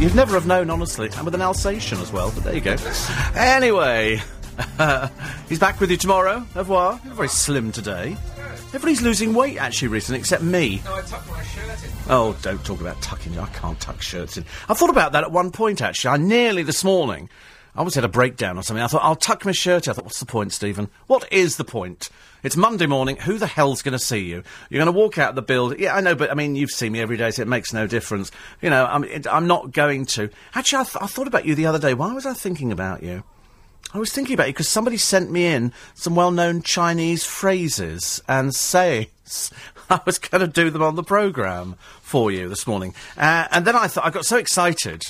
You'd never have known, honestly. And with an Alsatian as well, but there you go. Anyway, he's back with you tomorrow. Au revoir. You're very slim today. Everybody's losing weight, actually, recently, except me. No, I tucked my shirt in. Oh, don't talk about tucking. I can't tuck shirts in. I thought about that at one point, actually. I nearly this morning. I almost had a breakdown or something. I thought, I'll tuck my shirt. I thought, what's the point, Stephen? What is the point? It's Monday morning. Who the hell's going to see you? You're going to walk out of the building. Yeah, I know, but I mean, you've seen me every day, so it makes no difference. You know, I'm, it, I'm not going to. Actually, I, th- I thought about you the other day. Why was I thinking about you? I was thinking about you because somebody sent me in some well-known Chinese phrases and sayings. I was going to do them on the programme for you this morning, uh, and then I thought I got so excited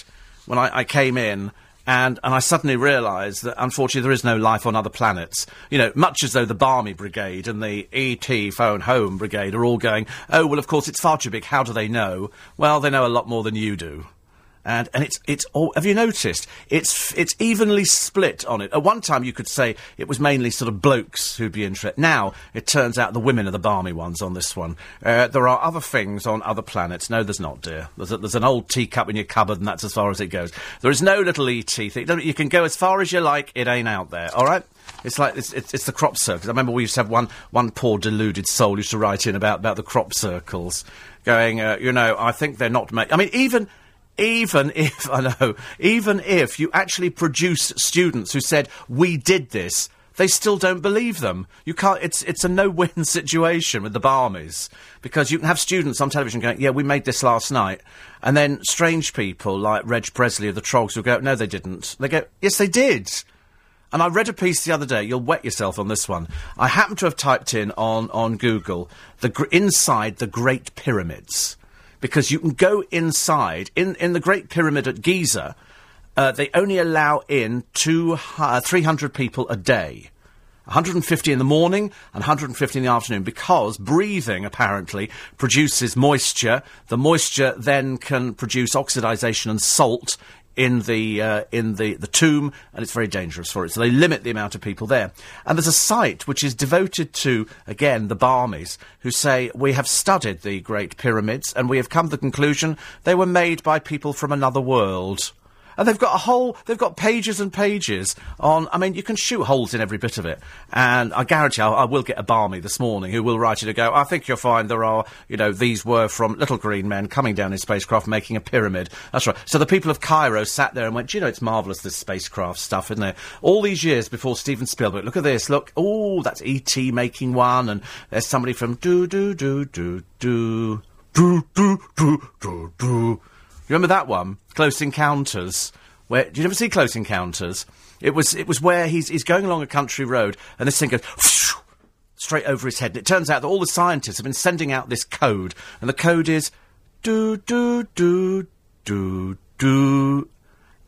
when I, I came in. And, and I suddenly realised that unfortunately there is no life on other planets. You know, much as though the Barmy Brigade and the ET Phone Home Brigade are all going, oh, well, of course, it's far too big. How do they know? Well, they know a lot more than you do and and it's it's all. Have you noticed? It's it's evenly split on it. At one time, you could say it was mainly sort of blokes who'd be interested. Now it turns out the women are the barmy ones on this one. Uh, there are other things on other planets. No, there's not, dear. There's a, there's an old teacup in your cupboard, and that's as far as it goes. There is no little ET thing. You can go as far as you like. It ain't out there. All right. It's like it's, it's, it's the crop circles. I remember we used to have one one poor deluded soul used to write in about about the crop circles, going, uh, you know, I think they're not. Ma- I mean, even even if I know, even if you actually produce students who said we did this, they still don't believe them. You can't. It's it's a no-win situation with the Barmies because you can have students on television going, "Yeah, we made this last night," and then strange people like Reg Presley of the Troggs will go, "No, they didn't." They go, "Yes, they did." And I read a piece the other day. You'll wet yourself on this one. I happen to have typed in on on Google the gr- inside the Great Pyramids because you can go inside in in the Great Pyramid at Giza. Uh, they only allow in two, uh, 300 people a day. 150 in the morning and 150 in the afternoon because breathing apparently produces moisture. The moisture then can produce oxidization and salt in the uh, in the, the tomb, and it's very dangerous for it. So they limit the amount of people there. And there's a site which is devoted to again the Barmies, who say we have studied the Great Pyramids, and we have come to the conclusion they were made by people from another world. And they've got a whole, they've got pages and pages on, I mean, you can shoot holes in every bit of it. And I guarantee I'll, I will get a barmy this morning who will write it and go, I think you'll find there are, you know, these were from little green men coming down in spacecraft making a pyramid. That's right. So the people of Cairo sat there and went, you know, it's marvellous, this spacecraft stuff, isn't it? All these years before Steven Spielberg, look at this, look, oh, that's E.T. making one, and there's somebody from do, do, do, do, do, do, do, do, do, do. You remember that one? Close Encounters. Where did you ever see Close Encounters? It was it was where he's he's going along a country road and this thing goes whoosh, straight over his head. And it turns out that all the scientists have been sending out this code, and the code is do do do do do.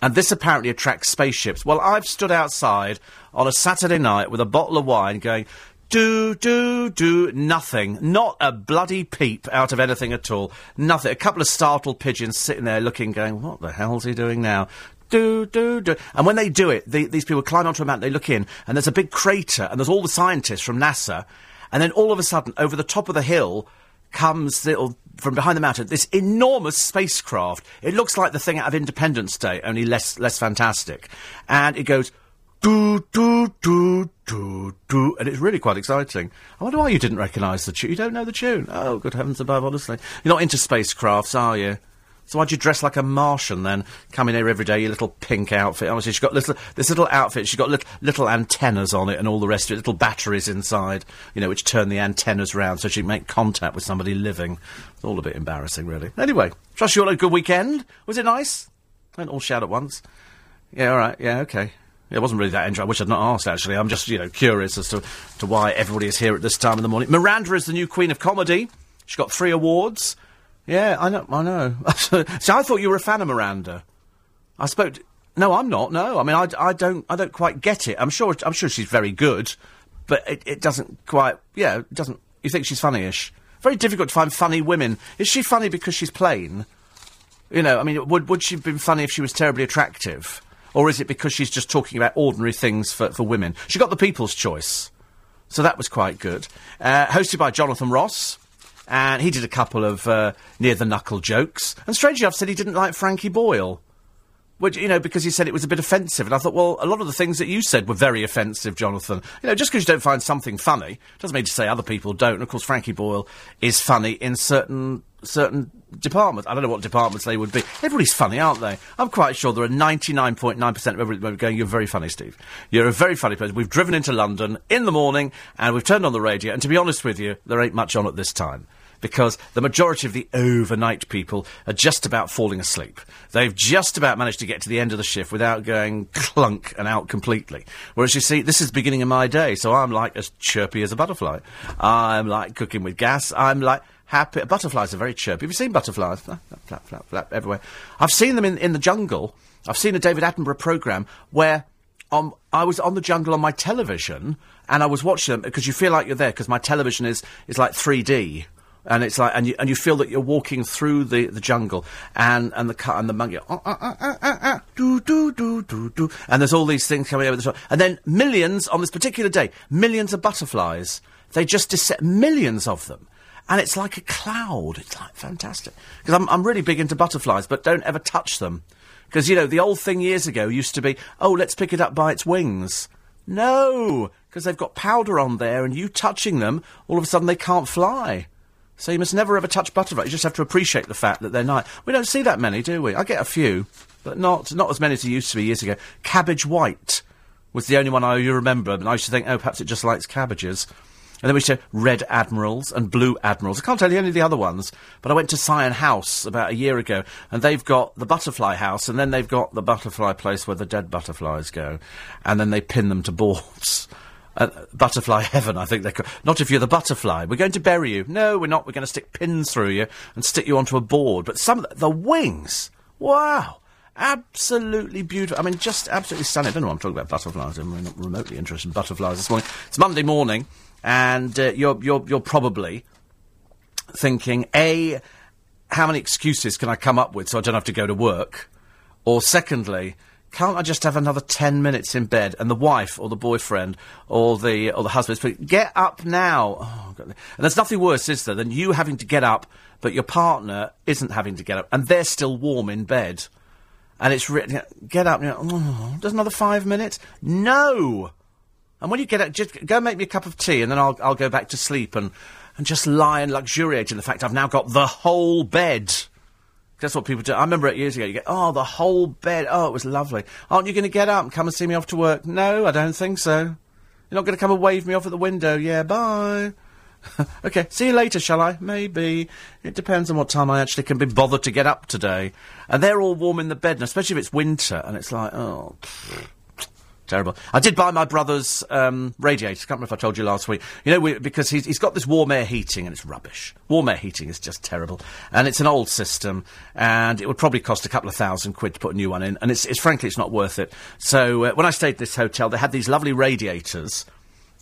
And this apparently attracts spaceships. Well, I've stood outside on a Saturday night with a bottle of wine going, do, do, do, nothing. Not a bloody peep out of anything at all. Nothing. A couple of startled pigeons sitting there looking, going, what the hell's he doing now? Do, do, do. And when they do it, the, these people climb onto a mountain, they look in, and there's a big crater, and there's all the scientists from NASA, and then all of a sudden, over the top of the hill, comes the, or from behind the mountain this enormous spacecraft. It looks like the thing out of Independence Day, only less less fantastic. And it goes do do do do do, and it's really quite exciting. I wonder why you didn't recognise the tune. You don't know the tune. Oh, good heavens above! Honestly, you're not into spacecrafts, are you? So why'd you dress like a Martian then? Come in here every day, your little pink outfit. Honestly, she's got little this little outfit. She's got little, little antennas on it and all the rest of it. Little batteries inside, you know, which turn the antennas round so she can make contact with somebody living. It's all a bit embarrassing, really. Anyway, trust you all had a good weekend. Was it nice? Don't all shout at once. Yeah, all right. Yeah, okay. It wasn't really that interesting. I wish I'd not asked, actually. I'm just, you know, curious as to, to why everybody is here at this time in the morning. Miranda is the new Queen of Comedy. She's got three awards. Yeah, I know, I know. so I thought you were a fan of Miranda. I spoke to, No, I'm not, no. I mean, I, I don't, I don't quite get it. I'm sure, I'm sure she's very good, but it, it doesn't quite, yeah, it doesn't, you think she's funny-ish. Very difficult to find funny women. Is she funny because she's plain? You know, I mean, would, would she have been funny if she was terribly attractive? Or is it because she's just talking about ordinary things for, for women? She got the People's Choice. So that was quite good. Uh, hosted by Jonathan Ross. And he did a couple of uh, near the knuckle jokes. And strangely enough, said he didn't like Frankie Boyle. Which, you know, because he said it was a bit offensive. And I thought, well, a lot of the things that you said were very offensive, Jonathan. You know, just because you don't find something funny doesn't mean to say other people don't. And of course, Frankie Boyle is funny in certain certain departments. I don't know what departments they would be. Everybody's funny, aren't they? I'm quite sure there are 99.9% of everybody going, you're very funny, Steve. You're a very funny person. We've driven into London in the morning and we've turned on the radio. And to be honest with you, there ain't much on at this time because the majority of the overnight people are just about falling asleep. They've just about managed to get to the end of the shift without going clunk and out completely. Whereas you see, this is the beginning of my day, so I'm like as chirpy as a butterfly. I'm like cooking with gas. I'm like happy. Butterflies are very chirpy. Have you seen butterflies? Flap, flap, flap, flap, everywhere. I've seen them in, in the jungle. I've seen a David Attenborough programme where um, I was on the jungle on my television and I was watching them because you feel like you're there because my television is, is like 3D and it's like, and you, and you feel that you're walking through the, the jungle, and, and the car and the monkey, uh, uh, uh, do, do, do, do, do, and there's all these things coming over the top, and then millions on this particular day, millions of butterflies, they just descend, millions of them. And it's like a cloud. It's like fantastic. Because I'm, I'm really big into butterflies, but don't ever touch them. Because, you know, the old thing years ago used to be, oh, let's pick it up by its wings. No, because they've got powder on there, and you touching them, all of a sudden they can't fly. So you must never ever touch butterflies. You just have to appreciate the fact that they're nice. We don't see that many, do we? I get a few, but not not as many as there used to be years ago. Cabbage white was the only one I remember, and I used to think, oh, perhaps it just likes cabbages. And then we said red admirals and blue admirals. I can't tell you any of the other ones, but I went to Syon House about a year ago, and they've got the butterfly house, and then they've got the butterfly place where the dead butterflies go, and then they pin them to boards. Uh, butterfly heaven, I think they call. Not if you're the butterfly. We're going to bury you. No, we're not. We're going to stick pins through you and stick you onto a board. But some of the, the wings, wow, absolutely beautiful. I mean, just absolutely stunning. I don't know. why I'm talking about butterflies. I'm not remotely interested in butterflies this morning. It's Monday morning, and uh, you're you're you're probably thinking, a, how many excuses can I come up with so I don't have to go to work, or secondly can't I just have another ten minutes in bed? And the wife or the boyfriend or the or the husband is get up now. Oh, and there's nothing worse, is there, than you having to get up, but your partner isn't having to get up, and they're still warm in bed. And it's written, get up. You know, oh, just another five minutes? No. And when you get up, just go make me a cup of tea, and then I'll I'll go back to sleep and and just lie and luxuriate in the fact I've now got the whole bed. That's what people do. I remember it years ago. You get, oh, the whole bed. Oh, it was lovely. Aren't you going to get up and come and see me off to work? No, I don't think so. You're not going to come and wave me off at the window. Yeah, bye. okay, see you later, shall I? Maybe. It depends on what time I actually can be bothered to get up today. And they're all warm in the bed, and especially if it's winter, and it's like, oh. Pfft. Terrible. I did buy my brother's um, radiator. I can't remember if I told you last week. You know, we, because he's, he's got this warm air heating and it's rubbish. Warm air heating is just terrible. And it's an old system and it would probably cost a couple of thousand quid to put a new one in. And it's, it's frankly, it's not worth it. So uh, when I stayed at this hotel, they had these lovely radiators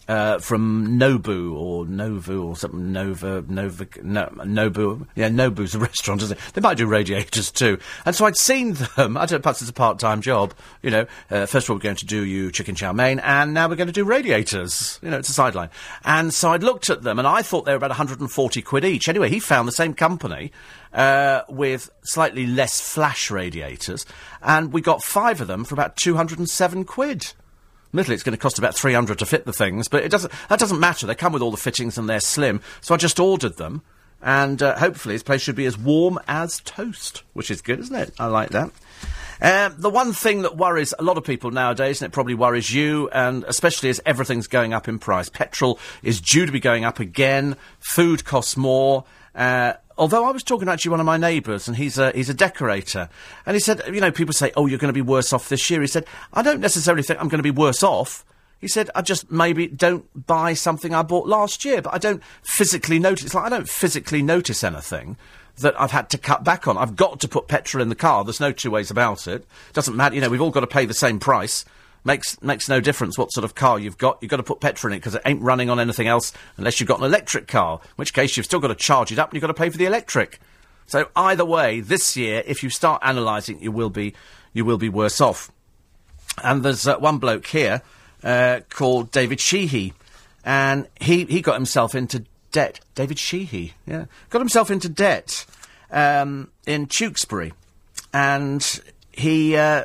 uh, from Nobu or Novu or something. Nova, Nova, no, Nobu. Yeah, Nobu's a restaurant, isn't it? They might do radiators too. And so I'd seen them. I don't know, perhaps it's a part time job. You know, uh, first of all, we're going to do you chicken chow mein, and now we're going to do radiators. You know, it's a sideline. And so I'd looked at them, and I thought they were about 140 quid each. Anyway, he found the same company. Uh, with slightly less flash radiators, and we got five of them for about 207 quid. Admittedly, it's going to cost about 300 to fit the things, but it doesn't, that doesn't matter. They come with all the fittings and they're slim. So I just ordered them. And uh, hopefully, this place should be as warm as toast, which is good, isn't it? I like that. Um, the one thing that worries a lot of people nowadays, and it probably worries you, and especially as everything's going up in price, petrol is due to be going up again, food costs more, uh, although I was talking actually one of my neighbours, and he's a, he's a decorator, and he said, you know, people say, oh, you're going to be worse off this year. He said, I don't necessarily think I'm going to be worse off. He said, I just maybe don't buy something I bought last year, but I don't physically notice. It's like I don't physically notice anything that I've had to cut back on. I've got to put petrol in the car. There's no two ways about it. Doesn't matter. You know, we've all got to pay the same price makes makes no difference what sort of car you've got. You've got to put petrol in it because it ain't running on anything else unless you've got an electric car, in which case you've still got to charge it up and you've got to pay for the electric. So either way, this year, if you start analysing, you will be you will be worse off. And there's uh, one bloke here uh, called David Sheehy, and he he got himself into debt. David Sheehy, yeah, got himself into debt um, in Tewkesbury, and he, uh,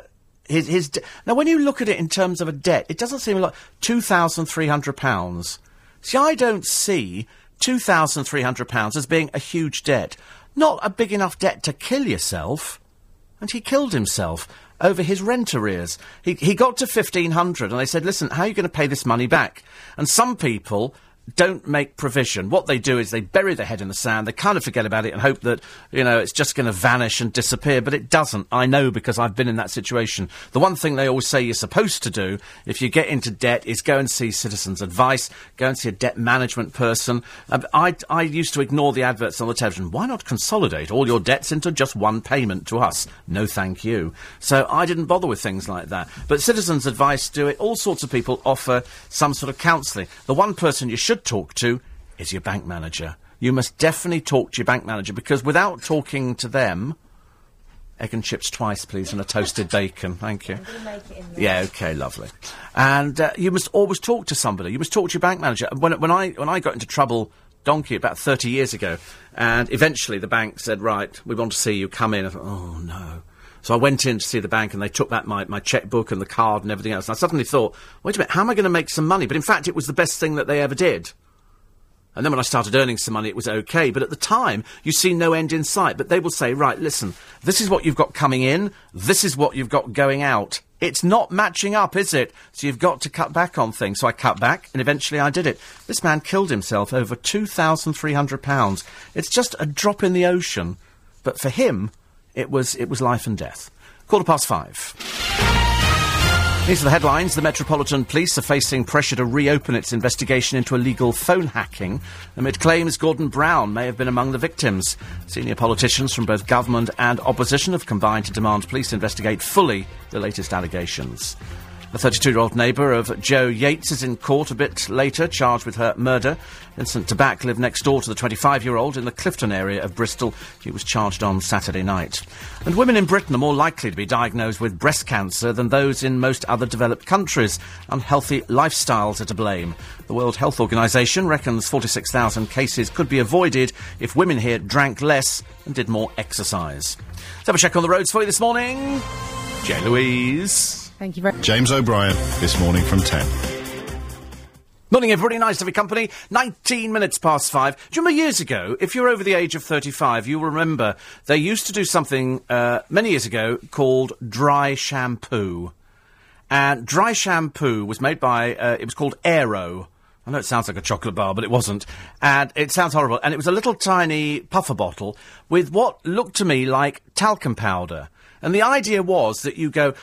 his, his de- now when you look at it in terms of a debt, it doesn't seem like two thousand three hundred pounds. See, I don't see two thousand three hundred pounds as being a huge debt, not a big enough debt to kill yourself. And he killed himself over his rent arrears. He he got to fifteen hundred, and they said, "Listen, how are you going to pay this money back?" And some people don't make provision. What they do is they bury their head in the sand, they kind of forget about it and hope that, you know, it's just going to vanish and disappear, but it doesn't. I know because I've been in that situation. The one thing they always say you're supposed to do if you get into debt is go and see Citizens Advice, go and see a debt management person. Um, I, I used to ignore the adverts on the television. Why not consolidate all your debts into just one payment to us? No, thank you. So I didn't bother with things like that. But Citizens Advice do it. All sorts of people offer some sort of counselling. The one person you should talk to is your bank manager. You must definitely talk to your bank manager because without talking to them, egg and chips twice, please, and a toasted bacon. Thank you. Yeah, okay, lovely. And uh, you must always talk to somebody. You must talk to your bank manager. When, when I when I got into trouble, donkey, about thirty years ago, and eventually the bank said, "Right, we want to see you. Come in." I thought, "Oh no." So I went in to see the bank and they took back my, my checkbook and the card and everything else. And I suddenly thought, wait a minute, how am I going to make some money? But in fact, it was the best thing that they ever did. And then when I started earning some money, it was okay. But at the time, you see no end in sight. But they will say, right, listen, this is what you've got coming in. This is what you've got going out. It's not matching up, is it? So you've got to cut back on things. So I cut back, and eventually I did it. This man killed himself over £2,300. It's just a drop in the ocean. But for him, it was, it was life and death. Quarter past five. These are the headlines. The Metropolitan Police are facing pressure to reopen its investigation into illegal phone hacking amid claims Gordon Brown may have been among the victims. Senior politicians from both government and opposition have combined to demand police investigate fully the latest allegations. The 32 year old neighbour of Jo Yeates is in court a bit later, charged with her murder. Vincent Tabak lived next door to the 25 year old in the Clifton area of Bristol. He was charged on Saturday night. And women in Britain are more likely to be diagnosed with breast cancer than those in most other developed countries. Unhealthy lifestyles are to blame. The World Health Organization reckons 46,000 cases could be avoided if women here drank less and did more exercise. Let's have a check on the roads for you this morning. Jay Louise. Thank you very much. James O'Brien this morning from 10. Morning, everybody. Nice to have your company. 19 minutes past five. Do you remember years ago, if you're over the age of 35, you'll remember they used to do something uh, many years ago called dry shampoo. And dry shampoo was made by, uh, it was called Aero. I know it sounds like a chocolate bar, but it wasn't. And it sounds horrible. And it was a little tiny puffer bottle with what looked to me like talcum powder. And the idea was that you go,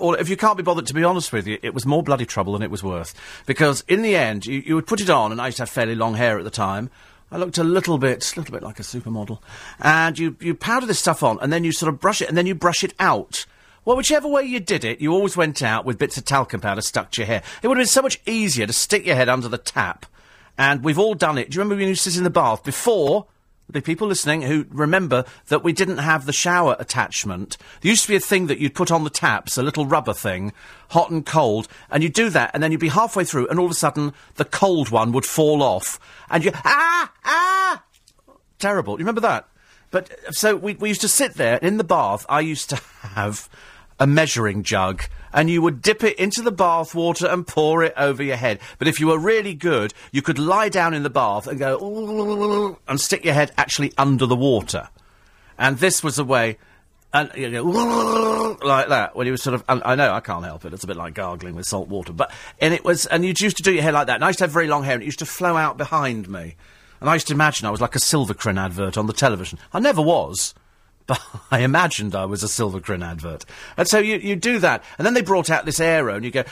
or if you can't be bothered, to be honest with you, it was more bloody trouble than it was worth. Because in the end, you, you would put it on, and I used to have fairly long hair at the time. I looked a little bit, little bit like a supermodel. And you, you powder this stuff on, and then you sort of brush it, and then you brush it out. Well, whichever way you did it, you always went out with bits of talcum powder stuck to your hair. It would have been so much easier to stick your head under the tap. And we've all done it. Do you remember when you sit in the bath before the people listening who remember that we didn't have the shower attachment. There used to be a thing that you'd put on the taps, a little rubber thing, hot and cold, and you'd do that, and then you'd be halfway through, and all of a sudden the cold one would fall off, and you ah ah, terrible. You remember that? But so we we used to sit there in the bath. I used to have a measuring jug and you would dip it into the bath water and pour it over your head. But if you were really good, you could lie down in the bath and go and stick your head actually under the water. And this was a way. And you go like that when you were sort of. I know I can't help it. It's a bit like gargling with salt water, but and it was. And you used to do your hair like that. And I used to have very long hair, and it used to flow out behind me. And I used to imagine I was like a Silvikrin advert on the television. I never was but I imagined I was a Silvikrin advert. And so you, you do that. And then they brought out this aero and you go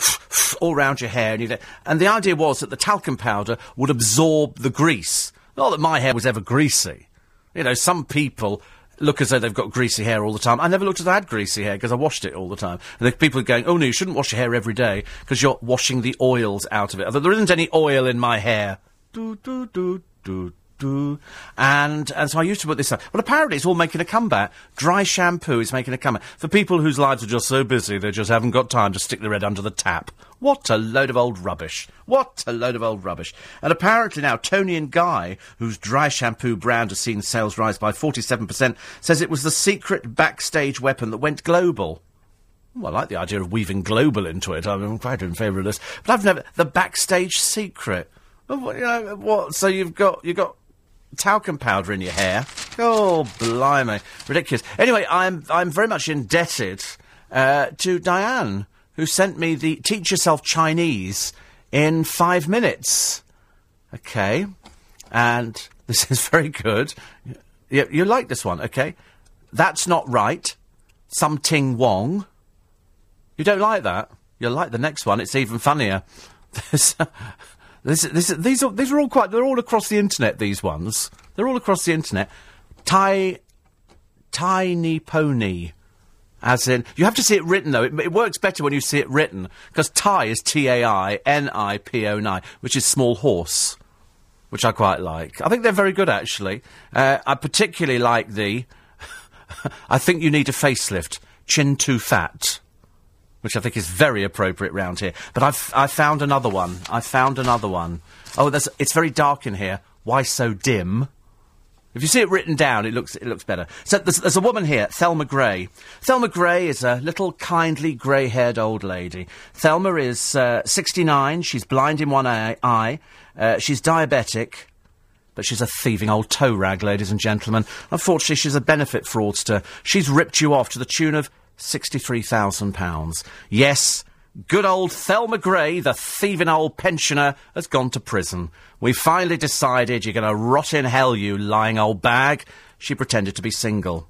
all round your hair. And, you and the idea was that the talcum powder would absorb the grease. Not that my hair was ever greasy. You know, some people look as though they've got greasy hair all the time. I never looked as though I had greasy hair because I washed it all the time. And the people are going, oh no, you shouldn't wash your hair every day because you're washing the oils out of it. Although there isn't any oil in my hair. Do, do, do, do, shampoo. And, and so I used to put this up. Well, apparently it's all making a comeback. Dry shampoo is making a comeback. For people whose lives are just so busy, they just haven't got time to stick their head under the tap. What a load of old rubbish. What a load of old rubbish. And apparently now, Toni and Guy, whose dry shampoo brand has seen sales rise by 47%, says it was the secret backstage weapon that went global. Well, I like the idea of weaving global into it. I'm quite in favour of this. But I've never... The backstage secret. You know, what? So you've got... You've got talcum powder in your hair. Oh, blimey. Ridiculous. Anyway, I'm, I'm very much indebted uh, to Diane, who sent me the Teach Yourself Chinese in five minutes. Okay. And this is very good. You, you like this one, okay? That's not right. Some Ting Wong. You don't like that? You'll like the next one. It's even funnier. this, this, these, are, these are all quite. They're all across the internet. These ones. They're all across the internet. Tai, tiny pony. As in, you have to see it written though. It, it works better when you see it written because Tai is T A I N I P O N I, which is small horse, which I quite like. I think they're very good actually. Uh, I particularly like the. I think you need a facelift. Chin too fat which I think is very appropriate round here. But I've I found another one. I found another one. Oh, there's, it's very dark in here. Why so dim? If you see it written down, it looks it looks better. So there's, there's a woman here, Thelma Gray. Thelma Gray is a little kindly grey-haired old lady. Thelma is uh, 69. She's blind in one eye. Uh, she's diabetic. But she's a thieving old toe rag, ladies and gentlemen. Unfortunately, she's a benefit fraudster. She's ripped you off to the tune of £63,000. Yes, good old Thelma Gray, the thieving old pensioner, has gone to prison. We finally decided you're going to rot in hell, you lying old bag. She pretended to be single.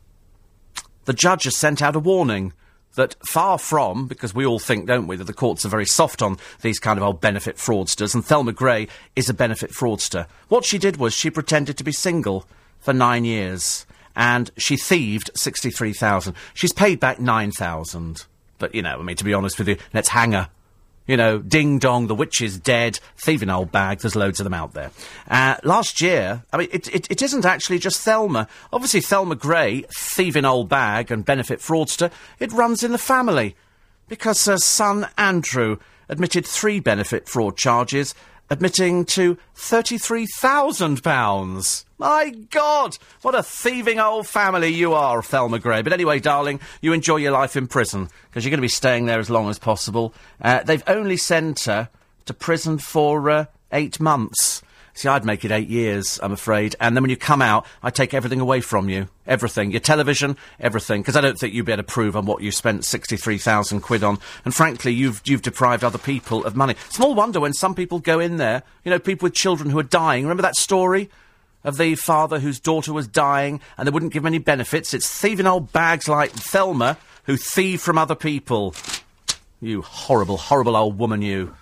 The judge has sent out a warning that far from, because we all think, don't we, that the courts are very soft on these kind of old benefit fraudsters, and Thelma Gray is a benefit fraudster. What she did was she pretended to be single for nine years and she thieved 63,000. She's paid back 9,000. But, you know, I mean, to be honest with you, let's hang her. You know, ding dong, the witch is dead, thieving old bag, there's loads of them out there. Uh, last year, I mean, it, it, it isn't actually just Thelma. Obviously, Thelma Gray, thieving old bag and benefit fraudster, it runs in the family. Because her son, Andrew, admitted three benefit fraud charges admitting to £33,000. My God! What a thieving old family you are, Thelma Gray. But anyway, darling, you enjoy your life in prison, because you're going to be staying there as long as possible. Uh, they've only sent her to prison for uh, eight months. See, I'd make it eight years, I'm afraid. And then when you come out, I take everything away from you. Everything. Your television, everything. Because I don't think you'd be able to prove on what you spent 63,000 quid on. And frankly, you've, you've deprived other people of money. Small wonder when some people go in there, you know, people with children who are dying. Remember that story? Of the father whose daughter was dying and they wouldn't give him any benefits. It's thieving old bags like Thelma who thieve from other people. You horrible, horrible old woman, you.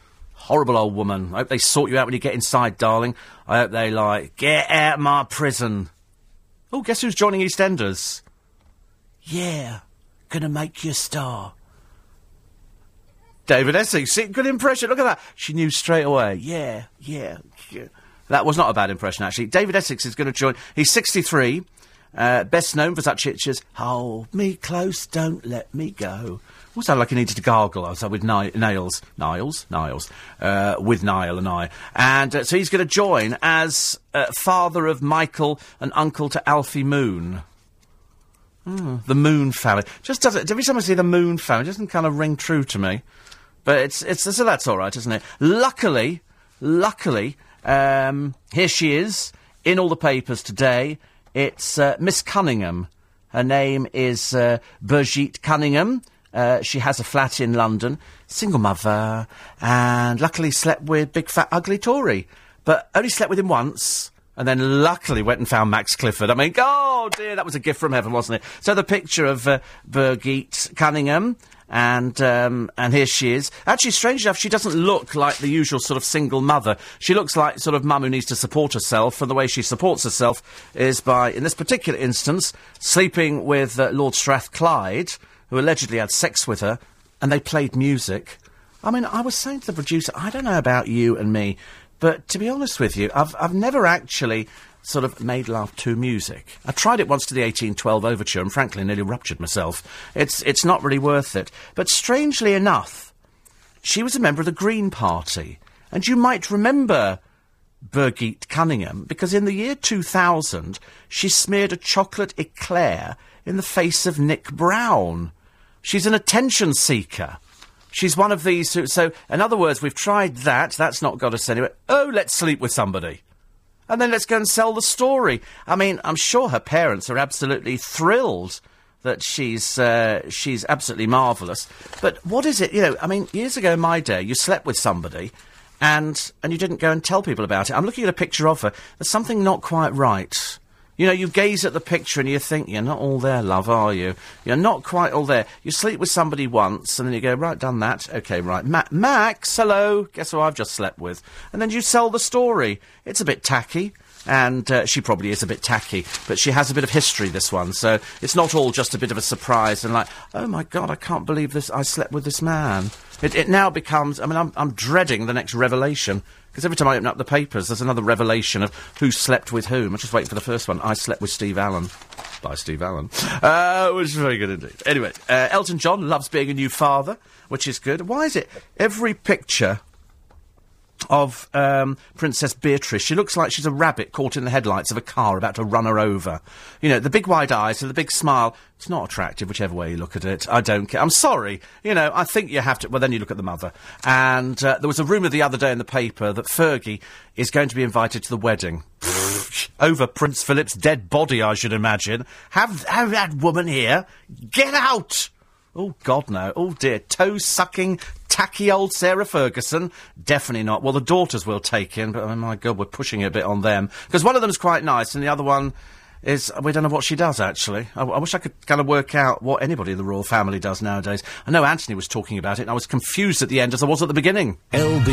Horrible old woman. I hope they sort you out when you get inside, darling. I hope they like, get out of my prison. Oh, guess who's joining EastEnders? Yeah, gonna make you a star. David Essex. See, good impression. Look at that. She knew straight away. Yeah, yeah, yeah. That was not a bad impression, actually. David Essex is going to join. He's 63. Uh, best known for such hits as Hold Me Close, Don't Let Me Go. All sounded like he needed to gargle. I with Ni- Nails, Niles, Niles, uh, with Niall and I. And uh, so he's going to join as uh, father of Michael and uncle to Alfie Moon. Mm, the Moon family. Just does it. Every time I see the Moon family, it doesn't kind of ring true to me. But it's, it's, so that's all right, isn't it? Luckily, luckily, um, here she is in all the papers today. It's uh, Miss Cunningham. Her name is uh, Brigitte Cunningham. Uh, she has a flat in London, single mother, and luckily slept with big fat ugly Tory. But only slept with him once, and then luckily went and found Max Clifford. I mean, oh dear, that was a gift from heaven, wasn't it? So the picture of uh, Birgit Cunningham, and um, and here she is. Actually, strange enough, she doesn't look like the usual sort of single mother. She looks like sort of mum who needs to support herself, and the way she supports herself is by, in this particular instance, sleeping with uh, Lord Strathclyde who allegedly had sex with her, and they played music. I mean, I was saying to the producer, I don't know about you and me, but to be honest with you, I've, I've never actually sort of made love to music. I tried it once to the 1812 overture and frankly nearly ruptured myself. It's, it's not really worth it. But strangely enough, she was a member of the Green Party. And you might remember Birgit Cunningham because in the year 2000 she smeared a chocolate eclair in the face of Nick Brown. She's an attention seeker. She's one of these who. So, in other words, we've tried that. That's not got us anywhere. Oh, let's sleep with somebody. And then let's go and sell the story. I mean, I'm sure her parents are absolutely thrilled that she's uh, she's absolutely marvellous. But what is it? You know, I mean, years ago in my day, you slept with somebody, and and you didn't go and tell people about it. I'm looking at a picture of her. There's something not quite right. You know, you gaze at the picture and you think, you're not all there, love, are you? You're not quite all there. You sleep with somebody once and then you go, right, done that. Okay, right. Ma- Max, hello. Guess who I've just slept with? And then you sell the story. It's a bit tacky. And uh, she probably is a bit tacky, but she has a bit of history, this one. So it's not all just a bit of a surprise and like, oh my God, I can't believe this. I slept with this man. It, it now becomes, I mean, I'm, I'm dreading the next revelation. Because every time I open up the papers, there's another revelation of who slept with whom. I'm just waiting for the first one. I slept with Steve Allen. By Steve Allen. Uh, which is very good indeed. Anyway, uh, Elton John loves being a new father, which is good. Why is it every picture of um, Princess Beatrice. She looks like she's a rabbit caught in the headlights of a car about to run her over. You know, the big wide eyes and the big smile. It's not attractive, whichever way you look at it. I don't care. I'm sorry. You know, I think you have to. Well, then you look at the mother. And uh, there was a rumour the other day in the paper that Fergie is going to be invited to the wedding. over Prince Philip's dead body, I should imagine. Have, have that woman here. Get out! Oh, God, no. Oh, dear. Toe sucking, tacky old Sarah Ferguson? Definitely not. Well, the daughters will take in, but oh my God, we're pushing it a bit on them. Because one of them's quite nice, and the other one is. We don't know what she does, actually. I, I wish I could kind of work out what anybody in the royal family does nowadays. I know Anthony was talking about it, and I was confused at the end as I was at the beginning. LB.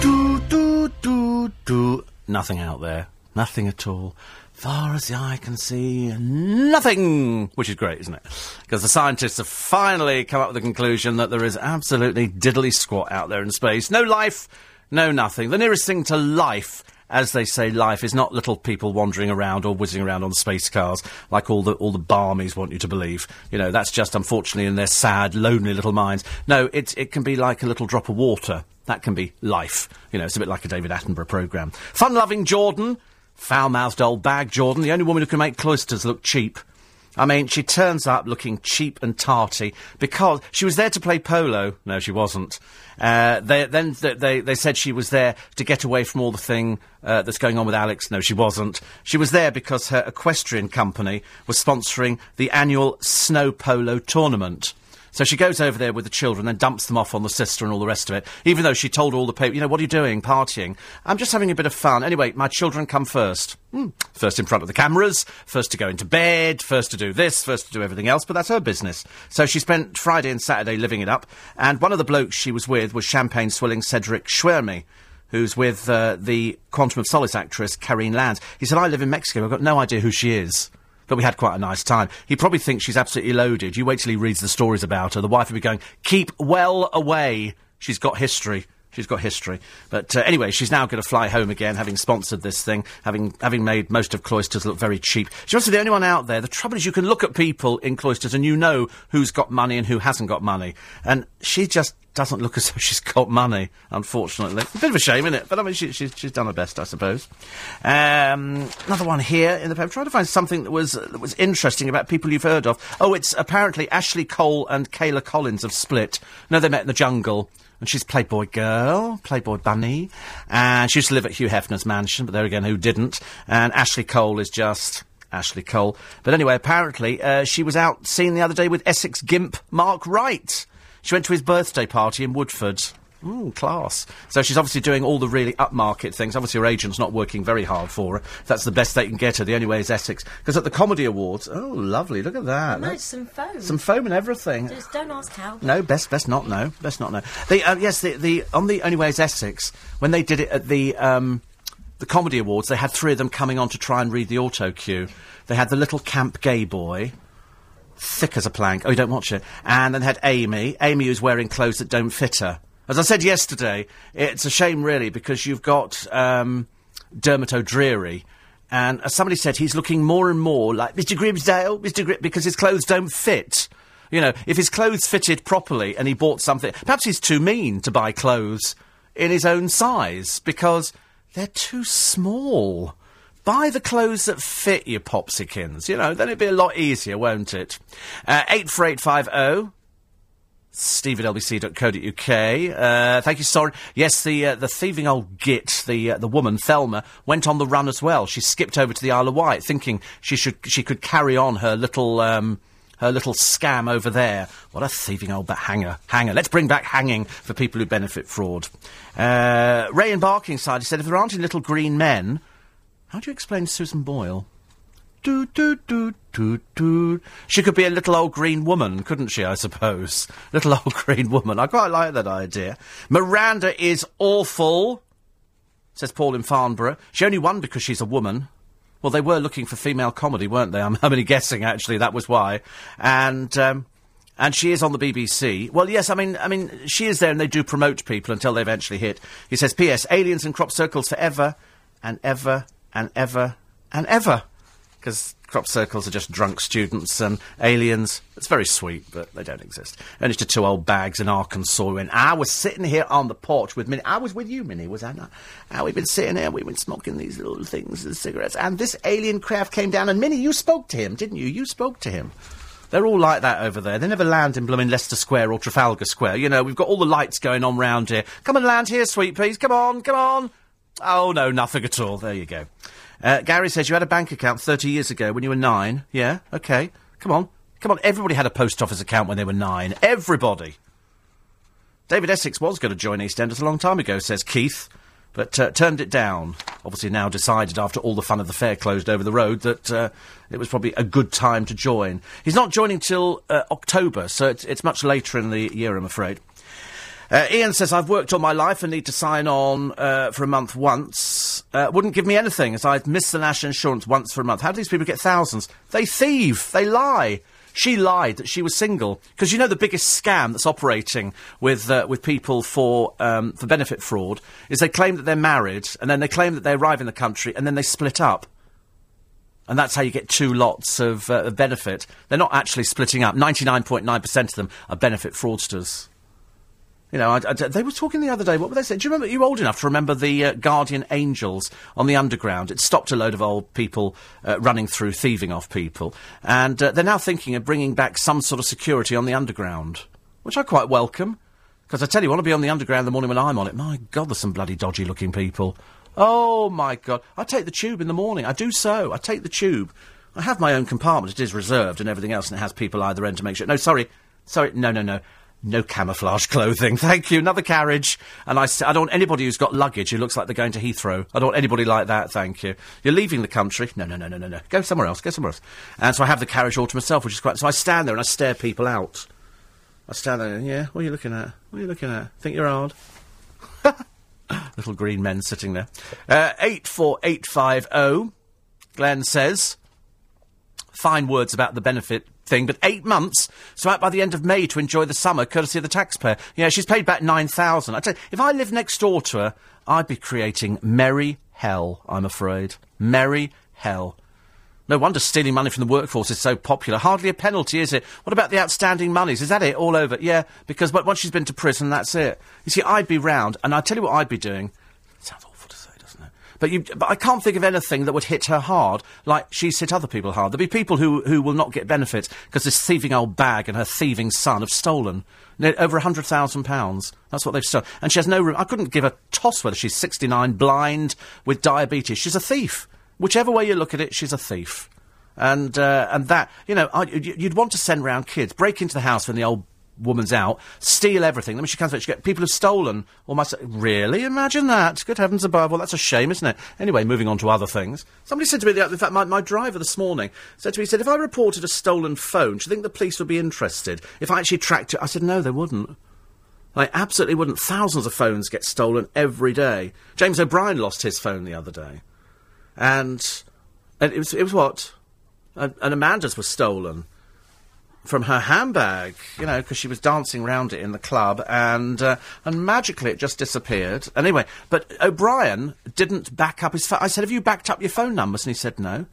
Do, do, do, do. Nothing out there. Nothing at all. Far as the eye can see, nothing! Which is great, isn't it? Because the scientists have finally come up with the conclusion that there is absolutely diddly squat out there in space. No life, no nothing. The nearest thing to life as they say, life is not little people wandering around or whizzing around on space cars like all the all the barmies want you to believe. You know, that's just unfortunately in their sad, lonely little minds. No, it it can be like a little drop of water. That can be life. You know, it's a bit like a David Attenborough programme. Fun-loving Jordan Foul-mouthed old bag, Jordan, the only woman who can make Klosters look cheap. I mean, she turns up looking cheap and tarty because she was there to play polo. No, she wasn't. Uh, they, then th- they, they said she was there to get away from all the thing uh, that's going on with Alex. No, she wasn't. She was there because her equestrian company was sponsoring the annual snow polo tournament. So she goes over there with the children, then dumps them off on the sister and all the rest of it. Even though she told all the people, you know, what are you doing? Partying. I'm just having a bit of fun. Anyway, my children come first. Hmm. First in front of the cameras, first to go into bed, first to do this, first to do everything else, but that's her business. So she spent Friday and Saturday living it up, and one of the blokes she was with was champagne swilling Cedric Schwerme who's with uh, the Quantum of Solace actress Karine Lands. He said, I live in Mexico. I've got no idea who she is but we had quite a nice time. He probably thinks she's absolutely loaded. You wait till he reads the stories about her. The wife will be going, keep well away. She's got history. She's got history. But uh, anyway, she's now going to fly home again, having sponsored this thing, having having made most of Klosters look very cheap. She must be the only one out there. The trouble is, you can look at people in Klosters and you know who's got money and who hasn't got money. And she just doesn't look as though she's got money, unfortunately. A bit of a shame, isn't it? But I mean, she, she's, she's done her best, I suppose. Um, another one here in the paper. Trying to find something that was, that was interesting about people you've heard of. Oh, it's apparently Ashley Cole and Kayla Collins have split. No, they met in the jungle. And she's Playboy girl, Playboy bunny. And she used to live at Hugh Hefner's mansion, but there again, who didn't? And Ashley Cole is just Ashley Cole. But anyway, apparently, uh, she was out seen the other day with Essex Gimp Mark Wright. She went to his birthday party in Woodford. Ooh, class. So she's obviously doing all the really upmarket things. Obviously, her agent's not working very hard for her. That's the best they can get her. The only way is Essex. Because at the Comedy Awards, oh, lovely, look at that. No, some foam. some foam and everything. Just don't ask how. No, best best not know. Best not know. The uh, yes, the, the on the Only Way is Essex when they did it at the um, the comedy awards, they had three of them coming on to try and read the auto cue. They had the little camp gay boy, thick as a plank. Oh, you don't watch it. And then had Amy. Amy who's wearing clothes that don't fit her. As I said yesterday, it's a shame really because you've got um, Dermot O'Dreary, and as somebody said, he's looking more and more like Mr. Grimsdale, Mr. Gri- because his clothes don't fit. You know, if his clothes fitted properly and he bought something, perhaps he's too mean to buy clothes in his own size because they're too small. Buy the clothes that fit you, popsykins. You know, then it'd be a lot easier, won't it? Uh, 84850 steve at lbc.co.uk. Uh, thank you, Soren. Yes, the uh, the thieving old git, the uh, the woman Thelma, went on the run as well. She skipped over to the Isle of Wight, thinking she should she could carry on her little. Um, her little scam over there. What a thieving old hanger. Hanger. Let's bring back hanging for people who benefit fraud. Uh, Ray in Barkingside said, if there aren't any little green men, how do you explain Susan Boyle? Do, do, do, do, do. She could be a little old green woman, couldn't she, I suppose? Little old green woman. I quite like that idea. Miranda is awful, says Paul in Farnborough. She only won because she's a woman. Well, they were looking for female comedy, weren't they? I'm, I'm only guessing, actually, that was why. And, um, and she is on the BBC. Well, yes, I mean, I mean, she is there and they do promote people until they eventually hit. He says, P.S. Aliens and crop circles forever and ever and ever and ever. Because crop circles are just drunk students and aliens. It's very sweet, but they don't exist. Only to two old bags in Arkansas when I was sitting here on the porch with Minnie. I was with you, Minnie, was I not? How we've been sitting here, we've been smoking these little things, the cigarettes, and this alien craft came down, and Minnie, you spoke to him, didn't you? You spoke to him. They're all like that over there. They never land in blooming Leicester Square or Trafalgar Square. You know, we've got all the lights going on round here. Come and land here, sweet peas. Come on, come on. Oh, no, nothing at all. There you go. Uh, Gary says you had a bank account 30 years ago when you were nine. Yeah, okay. Come on. Come on. Everybody had a post office account when they were nine. Everybody. David Essex was going to join EastEnders a long time ago, says Keith, but uh, turned it down. Obviously, now decided after all the fun of the fair closed over the road that uh, it was probably a good time to join. He's not joining till uh, October, so it's, it's much later in the year, I'm afraid. Uh, Ian says, I've worked all my life and need to sign on uh, for a month once. Uh, wouldn't give me anything as I've missed the national insurance once for a month. How do these people get thousands? They thieve. They lie. She lied that she was single because you know the biggest scam that's operating with uh, with people for um, for benefit fraud is they claim that they're married and then they claim that they arrive in the country and then they split up. And that's how you get two lots of, uh, of benefit. They're not actually splitting up. 99.9% of them are benefit fraudsters. You know, I, I, they were talking the other day. What were they saying? Do you remember? Are you old enough to remember the uh, Guardian Angels on the Underground? It stopped a load of old people uh, running through, thieving off people, and uh, they're now thinking of bringing back some sort of security on the Underground, which I quite welcome. Because I tell you, I want to be on the Underground the morning when I'm on it. My God, there's some bloody dodgy-looking people. Oh my God, I take the tube in the morning. I do so. I take the tube. I have my own compartment. It is reserved and everything else, and it has people either end to make sure. No, sorry, sorry, no, no, no. No camouflage clothing, thank you. Another carriage, and I, I don't want anybody who's got luggage who looks like they're going to Heathrow. I don't want anybody like that, thank you. You're leaving the country? No, no, no, no, no, no. Go somewhere else. Go somewhere else. And so I have the carriage all to myself, which is quite. So I stand there and I stare people out. I stand there. and, Yeah, what are you looking at? What are you looking at? Think you're hard? Little green men sitting there. Uh, eight four eight five zero. Glenn says fine words about the benefit thing, but eight months, so out by the end of May to enjoy the summer, courtesy of the taxpayer. Yeah, she's paid back nine thousand. I tell you, if I lived next door to her, I'd be creating merry hell. I'm afraid, merry hell. No wonder stealing money from the workforce is so popular. Hardly a penalty, is it? What about the outstanding monies? Is that it? All over? Yeah, because once she's been to prison, that's it. You see, I'd be round, and I tell you what I'd be doing. Sounds awful to say, doesn't it? But, you, but I can't think of anything that would hit her hard, like she's hit other people hard. There'll be people who, who will not get benefits because this thieving old bag and her thieving son have stolen over hundred thousand pounds. That's what they've stolen, and she has no room. I couldn't give a toss whether she's sixty-nine, blind, with diabetes. She's a thief. Whichever way you look at it, she's a thief. And uh, and that you know, I, you'd want to send round kids, break into the house when the old woman's out, steal everything. Then when she comes back, she get people have stolen all my. st- Really? Imagine that. Good heavens above. Well, that's a shame, isn't it? Anyway, moving on to other things. Somebody said to me, in fact, my, my driver this morning said to me, he said, if I reported a stolen phone, do you think the police would be interested if I actually tracked it? I said, no, they wouldn't. I absolutely wouldn't. Thousands of phones get stolen every day. James O'Brien lost his phone the other day. And, and it was, it was what? And, and Amanda's was stolen. From her handbag, you know, because she was dancing round it in the club, and uh, and magically it just disappeared. Anyway, but O'Brien didn't back up his phone. I said, "Have you backed up your phone numbers?" And he said, "No."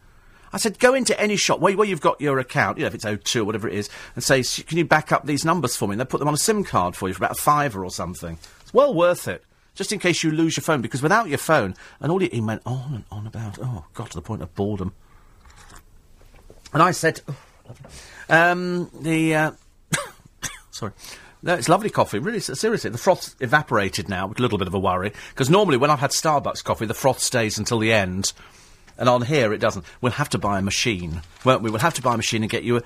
I said, "Go into any shop where, where you've got your account, you know, if it's O2 or whatever it is, and say, can you back up these numbers for me?" And they put them on a SIM card for you for about a fiver or something. It's well worth it. Just in case you lose your phone, because without your phone, and all he, went on and on about, oh, got to the point of boredom. And I said, oh. Um, the, uh, sorry. No, it's lovely coffee. Really, seriously, the froth evaporated now, with a little bit of a worry. Because normally, when I've had Starbucks coffee, the froth stays until the end, and on here it doesn't. We'll have to buy a machine, won't we? We'll have to buy a machine and get you a.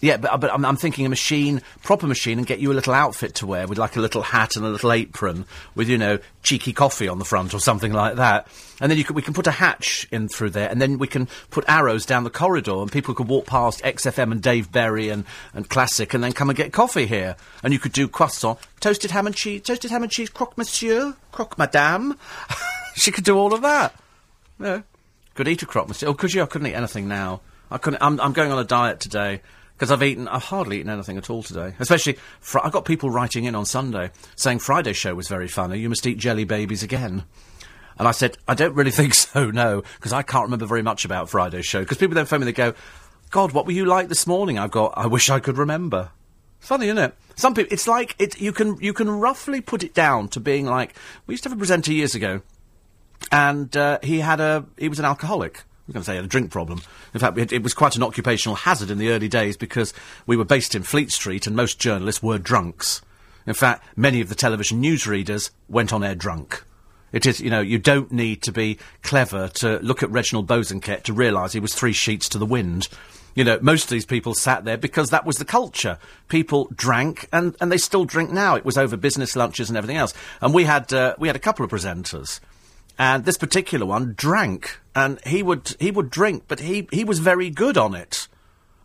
Yeah, but, uh, but I'm, I'm thinking a machine, proper machine, and get you a little outfit to wear with like a little hat and a little apron with, you know, cheeky coffee on the front or something like that. And then can, we can put a hatch in through there, and then we can put arrows down the corridor, and people could walk past XFM and Dave Berry and, and Classic, and then come and get coffee here. And you could do croissant, toasted ham and cheese, toasted ham and cheese, croque monsieur, croque madame. she could do all of that. Yeah. Could eat a croque monsieur. Oh, could you? I couldn't eat anything now. I couldn't. I'm, I'm going on a diet today because I've eaten. I've hardly eaten anything at all today. Especially, fr- I got people writing in on Sunday saying Friday's show was very funny. You must eat jelly babies again. And I said, I don't really think so, no, because I can't remember very much about Friday's show. Because people then phone me, they go, God, what were you like this morning? I've got, I wish I could remember. Funny, isn't it? Some people, it's like it. You can you can roughly put it down to being like we used to have a presenter years ago and uh, he had a he was an alcoholic. Was going to say a drink problem. In fact, it, it was quite an occupational hazard in the early days because we were based in Fleet Street and most journalists were drunks. In fact, many of the television newsreaders went on air drunk. It is, you know, you don't need to be clever to look at Reginald Bosanquet to realise he was three sheets to the wind. You know, most of these people sat there because that was the culture. People drank, and, and they still drink now. It was over business lunches and everything else. And we had uh, we had a couple of presenters and this particular one drank, and he would he would drink, but he he was very good on it.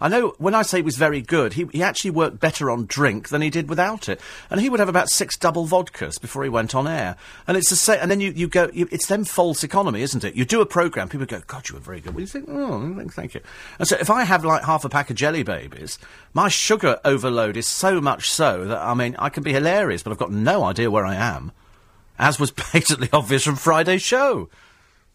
I know when I say he was very good, he he actually worked better on drink than he did without it, and he would have about six double vodkas before he went on air. And it's the same. And then you you go, you, it's then false economy, isn't it? You do a program, people go, God, you were very good. Well, you think, oh, thank you. And so if I have like half a pack of jelly babies, my sugar overload is so much so that I mean I can be hilarious, but I've got no idea where I am as was patently obvious from Friday's show.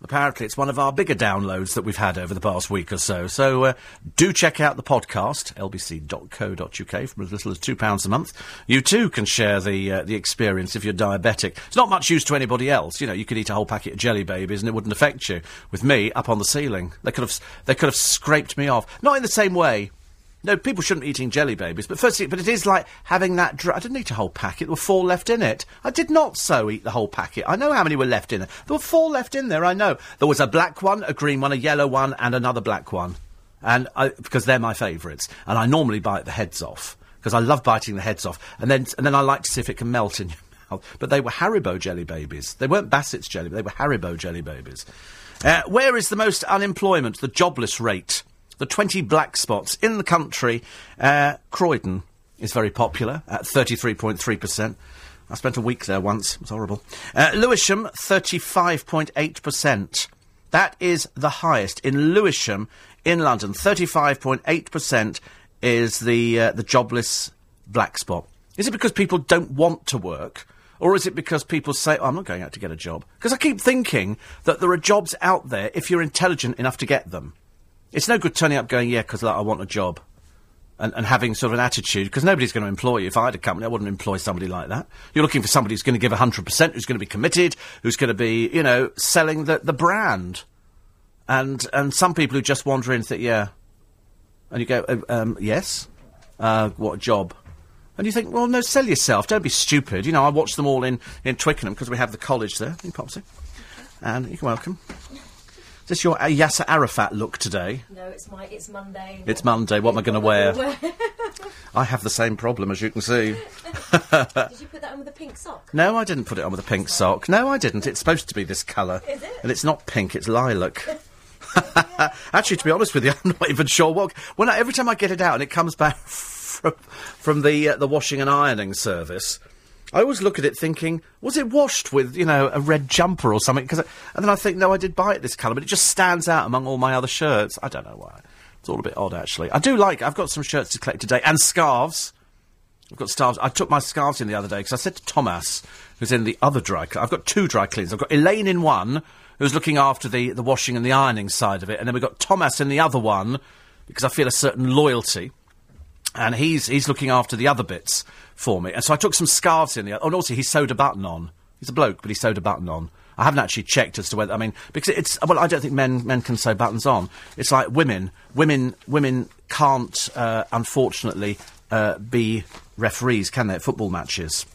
Apparently, it's one of our bigger downloads that we've had over the past week or so. So, uh, do check out the podcast, lbc.co.uk, from as little as £2 a month. You too can share the, uh, the experience if you're diabetic. It's not much use to anybody else. You know, you could eat a whole packet of jelly babies and it wouldn't affect you. With me, up on the ceiling, they could have, they could have scraped me off. Not in the same way. No, people shouldn't be eating jelly babies. But firstly, but it is like having that. Dr- I didn't eat a whole packet. There were four left in it. I did not so eat the whole packet. I know how many were left in it. There were four left in there. I know there was a black one, a green one, a yellow one, and another black one. And I, because they're my favourites, and I normally bite the heads off because I love biting the heads off, and then and then I like to see if it can melt in your mouth. But they were Haribo jelly babies. They weren't Bassett's jelly. They were Haribo jelly babies. Uh, where is the most unemployment? The jobless rate the 20 black spots in the country. Uh, Croydon is very popular at 33.3%. I spent a week there once. It was horrible. Uh, Lewisham, 35.8%. That is the highest. In Lewisham, in London, 35.8% is the, uh, the jobless black spot. Is it because people don't want to work? Or is it because people say, oh, I'm not going out to get a job? Because I keep thinking that there are jobs out there if you're intelligent enough to get them. It's no good turning up going, yeah, because like, I want a job. And, and having sort of an attitude, because nobody's going to employ you. If I had a company, I wouldn't employ somebody like that. You're looking for somebody who's going to give 100%, who's going to be committed, who's going to be, you know, selling the, the brand. And, and some people who just wander in and think, yeah. And you go, uh, um, yes? Uh, what job? And you think, well, no, sell yourself. Don't be stupid. You know, I watch them all in, in Twickenham because we have the college there in Popsy. And you're welcome. Is this your Yasser Arafat look today? No, it's my it's Monday. It's Monday. What am I going to wear? I have the same problem, as you can see. Did you put that on with a pink sock? No, I didn't put it on with a pink sock. No, I didn't. It's supposed to be this colour. Is it? And it's not pink, it's lilac. Actually, to be honest with you, I'm not even sure what. When I, every time I get it out and it comes back from, from the uh, the washing and ironing service, I always look at it thinking, was it washed with you know a red jumper or something? Cause I, and then I think, no, I did buy it this colour, but it just stands out among all my other shirts. I don't know why. It's all a bit odd, actually. I do like. I've got some shirts to collect today and scarves. I've got scarves. I took my scarves in the other day because I said to Thomas, who's in the other dry. I've got two dry cleaners. I've got Elaine in one, who's looking after the the washing and the ironing side of it, and then we've got Thomas in the other one because I feel a certain loyalty and he's he's looking after the other bits for me. And so I took some scarves in the. Oh, and also he sewed a button on. He's a bloke, but he sewed a button on. I haven't actually checked as to whether I mean because it's well I don't think men men can sew buttons on. It's like women women women can't uh, unfortunately uh, be referees, can they? At football matches,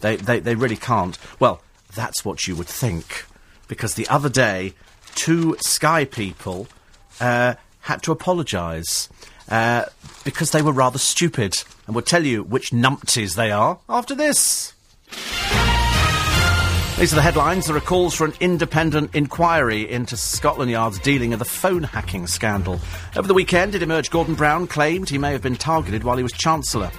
they, they they really can't. Well, that's what you would think, because the other day, two Sky people uh, had to apologise uh, because they were rather stupid, and we'll tell you which numpties they are after this. These are the headlines. There are calls for an independent inquiry into Scotland Yard's dealing of the phone hacking scandal. Over the weekend, it emerged Gordon Brown claimed he may have been targeted while he was Chancellor.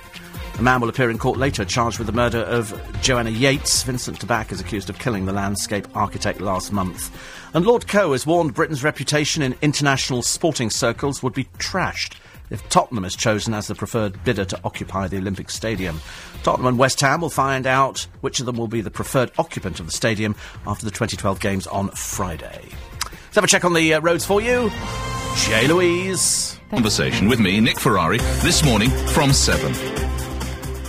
A man will appear in court later charged with the murder of Joanna Yeates. Vincent Tabak is accused of killing the landscape architect last month. And Lord Coe has warned Britain's reputation in international sporting circles would be trashed if Tottenham is chosen as the preferred bidder to occupy the Olympic Stadium. Tottenham and West Ham will find out which of them will be the preferred occupant of the stadium after the 2012 games on Friday. Let's have a check on the uh, roads for you. Jay Louise. Conversation with me, Nick Ferrari, this morning from 7.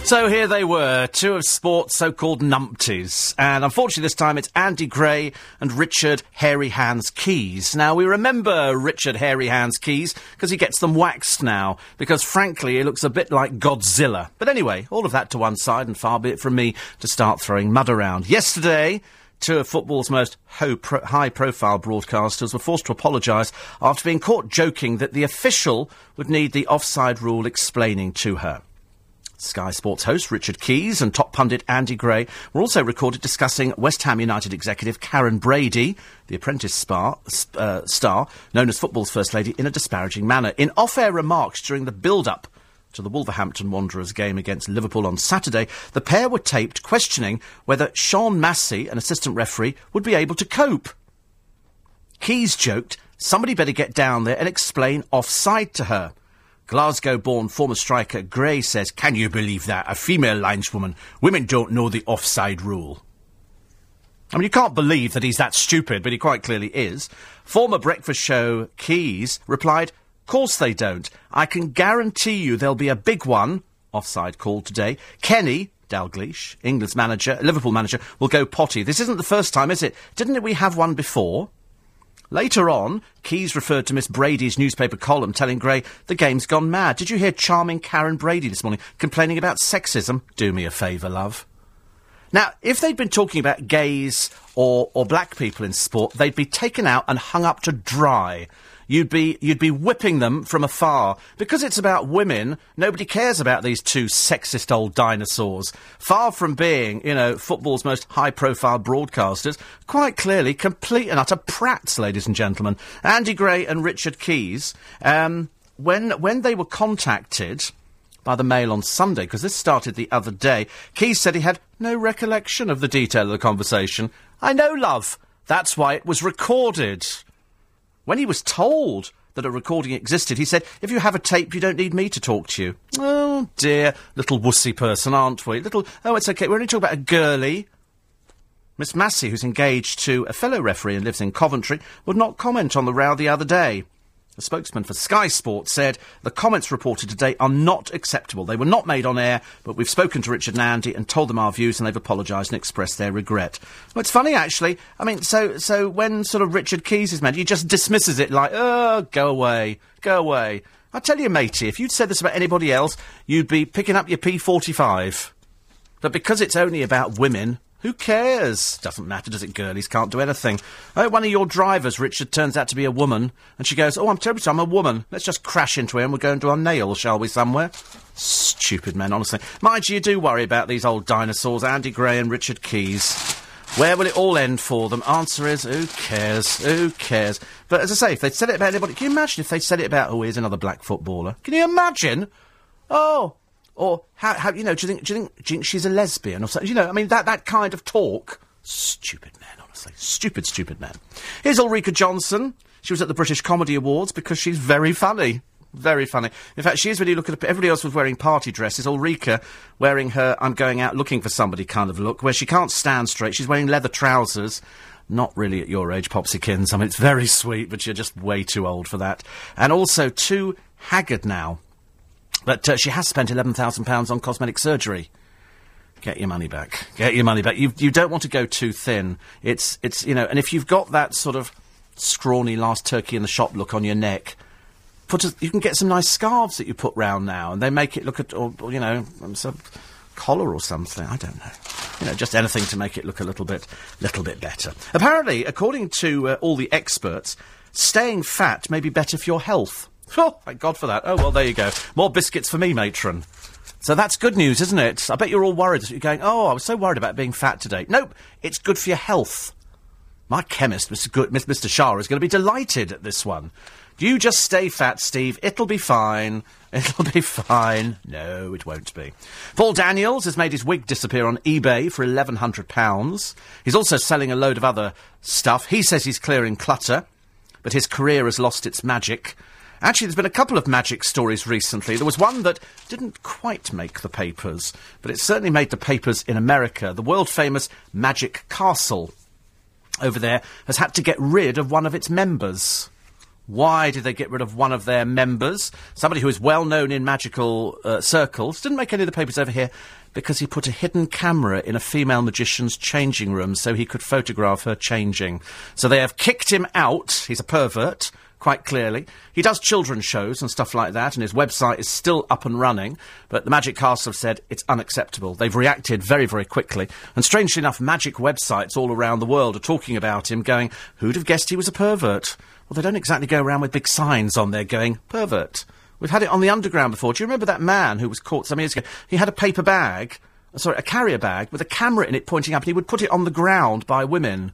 So here they were, two of sport's so-called numpties. And unfortunately this time it's Andy Gray and Richard Hairy Hands Keys. Now we remember Richard Hairy Hands Keys because he gets them waxed now. Because frankly he looks a bit like Godzilla. But anyway, all of that to one side and far be it from me to start throwing mud around. Yesterday, two of football's most pro- high-profile broadcasters were forced to apologise after being caught joking that the official would need the offside rule explaining to her. Sky Sports host Richard Keys and top pundit Andy Gray were also recorded discussing West Ham United executive Karren Brady, the apprentice star, uh, star known as football's first lady, in a disparaging manner. In off-air remarks during the build-up to the Wolverhampton Wanderers game against Liverpool on Saturday, the pair were taped questioning whether Sian Massey, an assistant referee, would be able to cope. Keys joked, somebody better get down there and explain offside to her. Glasgow born former striker Gray says, Can you believe that? A female lineswoman. Women don't know the offside rule. I mean, you can't believe that he's that stupid, but he quite clearly is. Former breakfast show Keys replied, Course they don't. I can guarantee you there'll be a big one, offside call today. Kenny, Dalglish, England's manager, Liverpool manager, will go potty. This isn't the first time, is it? Didn't we have one before? Later on, Keys referred to Miss Brady's newspaper column telling Gray the game's gone mad. Did you hear charming Karren Brady this morning complaining about sexism? Do me a favour, love. Now, if they'd been talking about gays or, or black people in sport, they'd be taken out and hung up to dry. You'd be, you'd be whipping them from afar. Because it's about women, nobody cares about these two sexist old dinosaurs. Far from being, you know, football's most high profile broadcasters, quite clearly complete and utter prats, ladies and gentlemen. Andy Gray and Richard Keys, um, when, when they were contacted, by the Mail on Sunday, because this started the other day. Keys said he had no recollection of the detail of the conversation. I know, love. That's why it was recorded. When he was told that a recording existed, he said, If you have a tape, you don't need me to talk to you. Oh, dear. Little wussy person, aren't we? Little. Oh, it's okay. We're only talking about a girly. Miss Massey, who's engaged to a fellow referee and lives in Coventry, would not comment on the row the other day. A spokesman for Sky Sports said the comments reported today are not acceptable. They were not made on air, but we've spoken to Richard and Andy and told them our views, and they've apologised and expressed their regret. Well, it's funny actually. I mean, so so when sort of Richard Keys is mentioned, he just dismisses it like, "Oh, go away, go away." I tell you, matey, if you'd said this about anybody else, you'd be picking up your P45. But because it's only about women, who cares? Doesn't matter, does it, girlies? Can't do anything. Oh, one of your drivers, Richard, turns out to be a woman, and she goes, Oh, I'm terribly sorry, I'm a woman. Let's just crash into him. we'll go and do our nails, shall we, somewhere? Stupid men, honestly. Mind you, you do worry about these old dinosaurs, Andy Gray and Richard Keys. Where will it all end for them? Answer is, who cares? Who cares? But as I say, if they'd said it about anybody, can you imagine if they'd said it about, oh, here's another black footballer? Can you imagine? Oh, or how, how you know? Do you think do you think, she's a lesbian or something? You know, I mean that that kind of talk. Stupid man, honestly, stupid, stupid man. Here's Ulrika Jonsson. She was at the British Comedy Awards because she's very funny. Very funny. In fact, she is when you look at everybody else was wearing party dresses. Ulrika wearing her I'm going out looking for somebody kind of look, where she can't stand straight. She's wearing leather trousers. Not really at your age, Popsykins. I mean, it's very sweet, but you're just way too old for that. And also, too haggard now. But uh, she has spent £11,000 on cosmetic surgery. Get your money back. Get your money back. You, you don't want to go too thin. It's, it's, you know, and if you've got that sort of scrawny last turkey in the shop look on your neck, put a, you can get some nice scarves that you put round now, and they make it look at, or, or, you know, um, some collar or something. I don't know. You know, just anything to make it look a little bit, little bit better. Apparently, according to uh, all the experts, staying fat may be better for your health. Oh, thank God for that. Oh, well, there you go. More biscuits for me, matron. So that's good news, isn't it? I bet you're all worried. You're going, oh, I was so worried about being fat today. Nope, it's good for your health. My chemist, Mr. Good, Mr. Shah, is going to be delighted at this one. You just stay fat, Steve. It'll be fine. It'll be fine. No, it won't be. Paul Daniels has made his wig disappear on eBay for £1,100. He's also selling a load of other stuff. He says he's clearing clutter, but his career has lost its magic. Actually, there's been a couple of magic stories recently. There was one that didn't quite make the papers, but it certainly made the papers in America. The world famous Magic Castle over there has had to get rid of one of its members. Why did they get rid of one of their members? Somebody who is well known in magical uh, circles. Didn't make any of the papers over here because he put a hidden camera in a female magician's changing room so he could photograph her changing. So they have kicked him out. He's a pervert quite clearly. He does children's shows and stuff like that, and his website is still up and running, but the Magic Castle have said it's unacceptable. They've reacted very, very quickly, and strangely enough, magic websites all around the world are talking about him, going, Who'd have guessed he was a pervert? Well, they don't exactly go around with big signs on there going, Pervert. We've had it on the underground before. Do you remember that man who was caught some years ago? He had a paper bag, sorry, a carrier bag with a camera in it pointing up, and he would put it on the ground by women.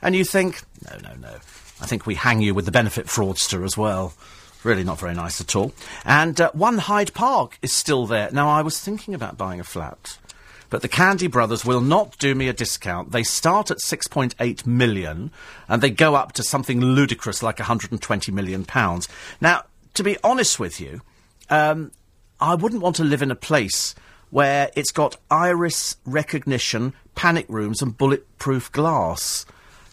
And you think, no, no, no. I think we hang you with the benefit fraudster as well. Really not very nice at all. And uh, One Hyde Park is still there. Now, I was thinking about buying a flat, but the Candy Brothers will not do me a discount. They start at 6.8 million, and they go up to something ludicrous like 120 million pounds. Now, to be honest with you, um, I wouldn't want to live in a place where it's got iris recognition, panic rooms, and bulletproof glass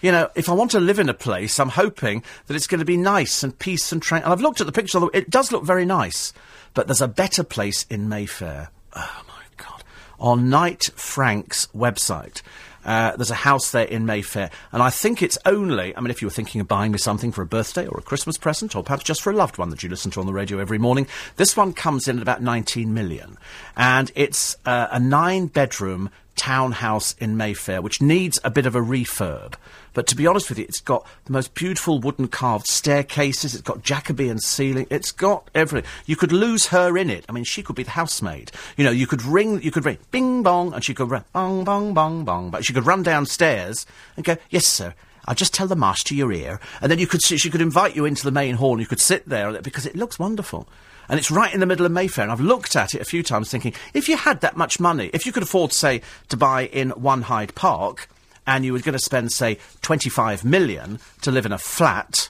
you know, if I want to live in a place, I'm hoping that it's going to be nice and peace and tranquil. I've looked at the picture, although it does look very nice. But there's a better place in Mayfair. Oh, my God. On Knight Frank's website. Uh, there's a house there in Mayfair, and I think it's only. I mean, if you were thinking of buying me something for a birthday or a Christmas present, or perhaps just for a loved one that you listen to on the radio every morning, this one comes in at about 19 million, and it's uh, a nine-bedroom townhouse in Mayfair, which needs a bit of a refurb. But to be honest with you, it's got the most beautiful wooden carved staircases. It's got Jacobean ceiling. It's got everything. You could lose her in it. I mean, she could be the housemaid. You know, you could ring, you could ring, bing bong, and she could run, bong bong bong bong. But she could run downstairs and go, yes, sir. I'll just tell the master your ear, and then you could she could invite you into the main hall, and you could sit there because it looks wonderful and it's right in the middle of Mayfair. And I've looked at it a few times thinking, if you had that much money, if you could afford, say, to buy in One Hyde Park, and you were going to spend, say, 25 million to live in a flat,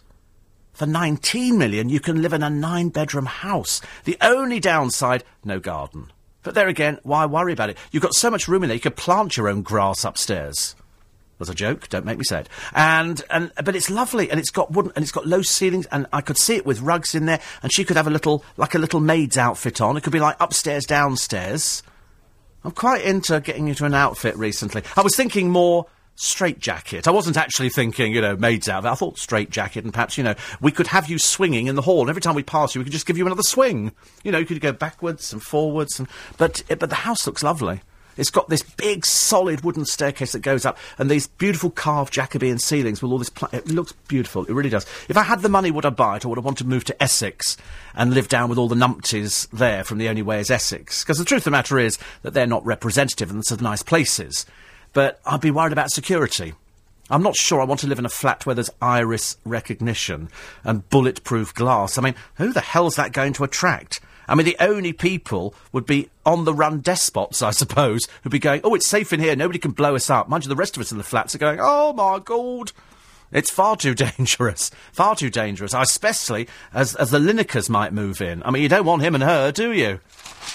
for 19 million you can live in a nine bedroom house. The only downside, no garden. But there again, why worry about it? You've got so much room in there, you could plant your own grass upstairs. Was a joke. Don't make me say it. And and but it's lovely, and it's got wooden, and it's got low ceilings, and I could see it with rugs in there, and she could have a little like a little maid's outfit on. It could be like upstairs, downstairs. I'm quite into getting into an outfit recently. I was thinking more straight jacket. I wasn't actually thinking, you know, maid's outfit. I thought straight jacket, and perhaps, you know, we could have you swinging in the hall, and every time we pass you, we could just give you another swing. You know, you could go backwards and forwards, and but eh, but the house looks lovely. It's got this big, solid wooden staircase that goes up, and these beautiful carved Jacobean ceilings with all this. Pl- it looks beautiful. It really does. If I had the money, would I buy it, or would I want to move to Essex and live down with all the numpties there from the only way is Essex? Because the truth of the matter is that they're not representative and some nice places. But I'd be worried about security. I'm not sure I want to live in a flat where there's iris recognition and bulletproof glass. I mean, who the hell's that going to attract? I mean, the only people would be on the run despots, I suppose, who'd be going, oh, it's safe in here, nobody can blow us up. Mind you, the rest of us in the flats are going, oh my god, It's far too dangerous. Far too dangerous, especially as, as the Linekers might move in. I mean, you don't want him and her, do you?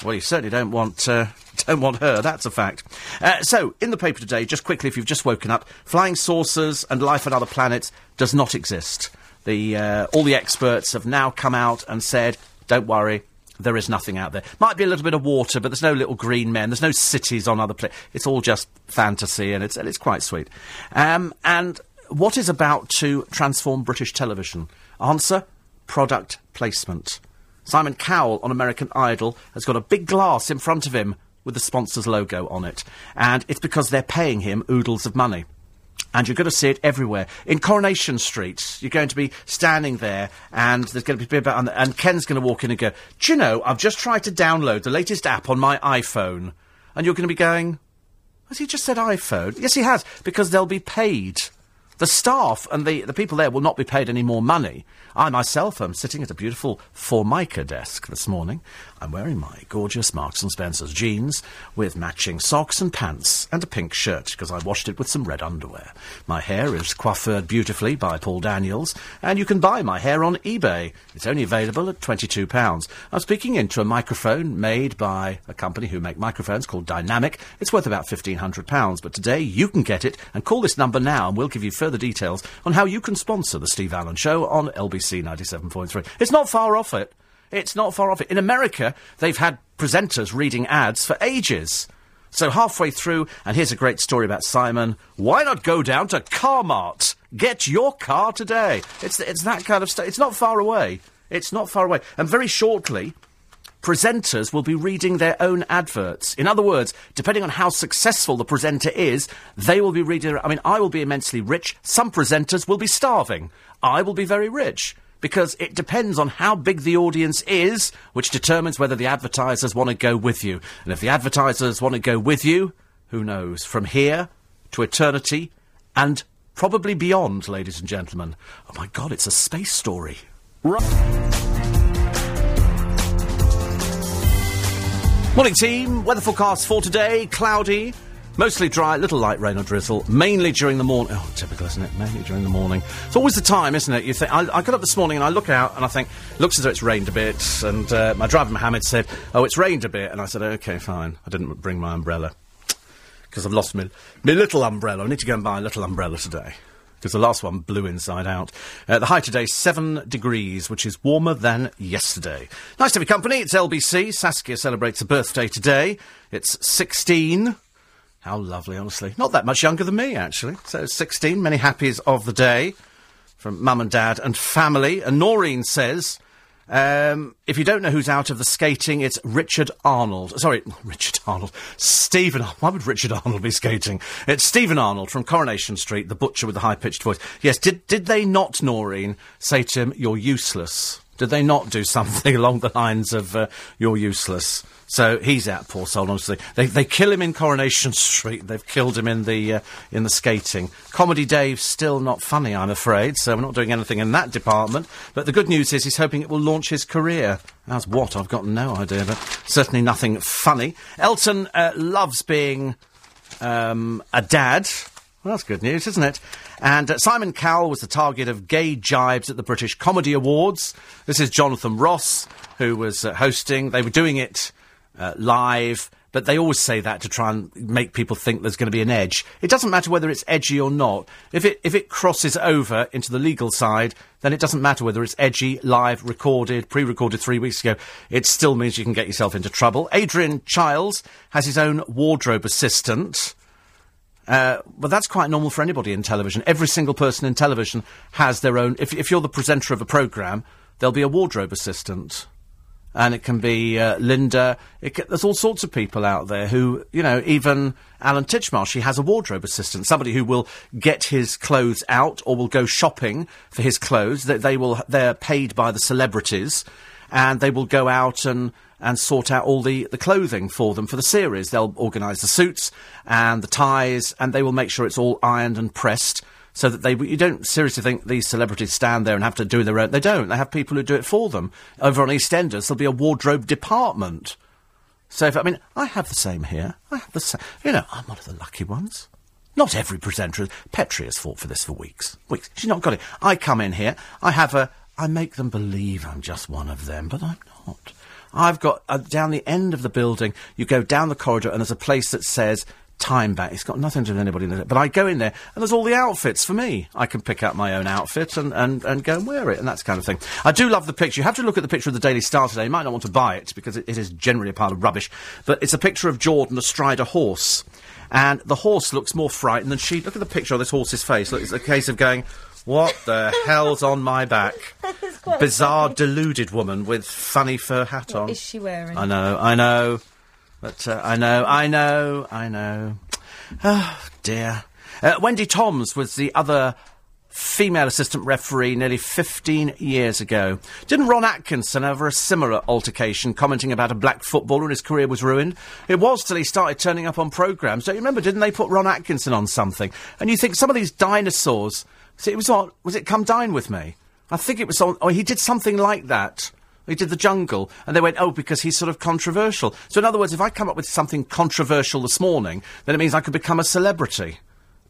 Well, you certainly don't want, uh, don't want her, that's a fact. Uh, so, in the paper today, just quickly, if you've just woken up, flying saucers and life on other planets does not exist. The, uh, all the experts have now come out and said, don't worry, there is nothing out there. Might be a little bit of water, but there's no little green men. There's no cities on other planets. It's all just fantasy, and it's and it's quite sweet. Um, and what is about to transform British television? Answer: product placement. Simon Cowell on American Idol has got a big glass in front of him with the sponsor's logo on it, and it's because they're paying him oodles of money and you're going to see it everywhere. In Coronation Street, you're going to be standing there, and there's going to be and, and Ken's going to walk in and go, "Do you know? I've just tried to download the latest app on my iPhone," and you're going to be going, "Has he just said iPhone?" Yes, he has, because they'll be paid. The staff and the, the people there will not be paid any more money. I myself am sitting at a beautiful Formica desk this morning. I'm wearing my gorgeous Marks and Spencer's jeans with matching socks and pants and a pink shirt because I washed it with some red underwear. My hair is coiffured beautifully by Paul Daniels, and you can buy my hair on eBay. It's only available at £22. I'm speaking into a microphone made by a company who make microphones called Dynamic. It's worth about £1,500, but today you can get it and call this number now and we'll give you further details on how you can sponsor the Steve Allen Show on LBC 97.3. It's not far off it. It's not far off it. In America, they've had presenters reading ads for ages. So halfway through, and here's a great story about Simon. Why not go down to Carmart? Get your car today. It's, it's that kind of stuff. It's not far away. It's not far away. And very shortly, presenters will be reading their own adverts. In other words, depending on how successful the presenter is, they will be reading. I mean, I will be immensely rich. Some presenters will be starving. I will be very rich. Because it depends on how big the audience is, which determines whether the advertisers want to go with you. And if the advertisers want to go with you, who knows? From here to eternity and probably beyond, ladies and gentlemen. Oh my god, it's a space story. Right. Morning, team. Weather forecast for today cloudy, mostly dry, little light rain or drizzle, mainly during the morning. Oh, typical, isn't it? Mainly during the morning. It's always the time, isn't it? You think I, I got up this morning and I look out and I think looks as though it's rained a bit. And uh, my driver Mohammed said, "Oh, it's rained a bit," and I said, "Okay, fine." I didn't bring my umbrella because I've lost my, my little umbrella. I need to go and buy a little umbrella today because the last one blew inside out. Uh, the high today, 7 degrees, which is warmer than yesterday. Nice to your company. It's LBC. Saskia celebrates a birthday today. It's 16. How lovely, honestly. Not that much younger than me, actually. So 16. Many happies of the day from mum and dad and family. And Noreen says... Um, if you don't know who's out of the skating, it's Richard Arnold. Sorry, Richard Arnold. Steven. Why would Richard Arnold be skating? It's Steven Arnold from Coronation Street, the butcher with the high pitched voice. Yes, did, did they not, Noreen, say to him, you're useless? Did they not do something along the lines of, uh, you're useless? So he's out, poor soul. Honestly, they they kill him in Coronation Street. They've killed him in the uh, in the skating. Comedy Dave's still not funny, I'm afraid. So we're not doing anything in that department. But the good news is he's hoping it will launch his career. As what? I've got no idea, but certainly nothing funny. Elton uh, loves being um, a dad. Well, that's good news, isn't it? And uh, Simon Cowell was the target of gay jibes at the British Comedy Awards. This is Jonathan Ross, who was uh, hosting. They were doing it uh, live, but they always say that to try and make people think there's going to be an edge. It doesn't matter whether it's edgy or not. If it if it crosses over into the legal side, then it doesn't matter whether it's edgy, live, recorded, pre-recorded three weeks ago. It still means you can get yourself into trouble. Adrian Chiles has his own wardrobe assistant. Uh, but that's quite normal for anybody in television. Every single person in television has their own. If, if you're the presenter of a program, there'll be a wardrobe assistant and it can be uh, Linda. Can, there's all sorts of people out there who, you know, even Alan Titchmarsh, he has a wardrobe assistant, somebody who will get his clothes out or will go shopping for his clothes. They, they will, they're paid by the celebrities, and they will go out and and sort out all the, the clothing for them for the series. They'll organise the suits and the ties, and they will make sure it's all ironed and pressed so that they you don't seriously think these celebrities stand there and have to do their own. They don't. They have people who do it for them. Over on EastEnders, there'll be a wardrobe department. So if, I mean, I have the same here. I have the same. You know, I'm one of the lucky ones. Not every presenter. Petrie has fought for this for weeks. Weeks. She's not got it. I come in here, I have a. I make them believe I'm just one of them, but I'm not. I've got uh, down the end of the building. You go down the corridor, and there's a place that says time back. It's got nothing to do with anybody. in it. But I go in there, and there's all the outfits for me. I can pick out my own outfit and, and, and go and wear it, and that kind of thing. I do love the picture. You have to look at the picture of the Daily Star today. You might not want to buy it because it, it is generally a pile of rubbish. But it's a picture of Jordan astride a horse. And the horse looks more frightened than she. Look at the picture of this horse's face. Look, it's a case of going, what the hell's on my back? Bizarre, deluded woman with funny fur hat on. Is she wearing? I know, I know. But uh, I know, I know, I know. Oh, dear. Uh, Wendy Toms was the other female assistant referee nearly 15 years ago. Didn't Ron Atkinson have a similar altercation, commenting about a black footballer and his career was ruined? It was till he started turning up on programmes. Don't you remember? Didn't they put Ron Atkinson on something? And you think some of these dinosaurs. See, it was on. Was it Come Dine with Me? I think it was on. Oh, he did something like that. He did the jungle, and they went, oh, because he's sort of controversial. So, in other words, if I come up with something controversial this morning, then it means I could become a celebrity.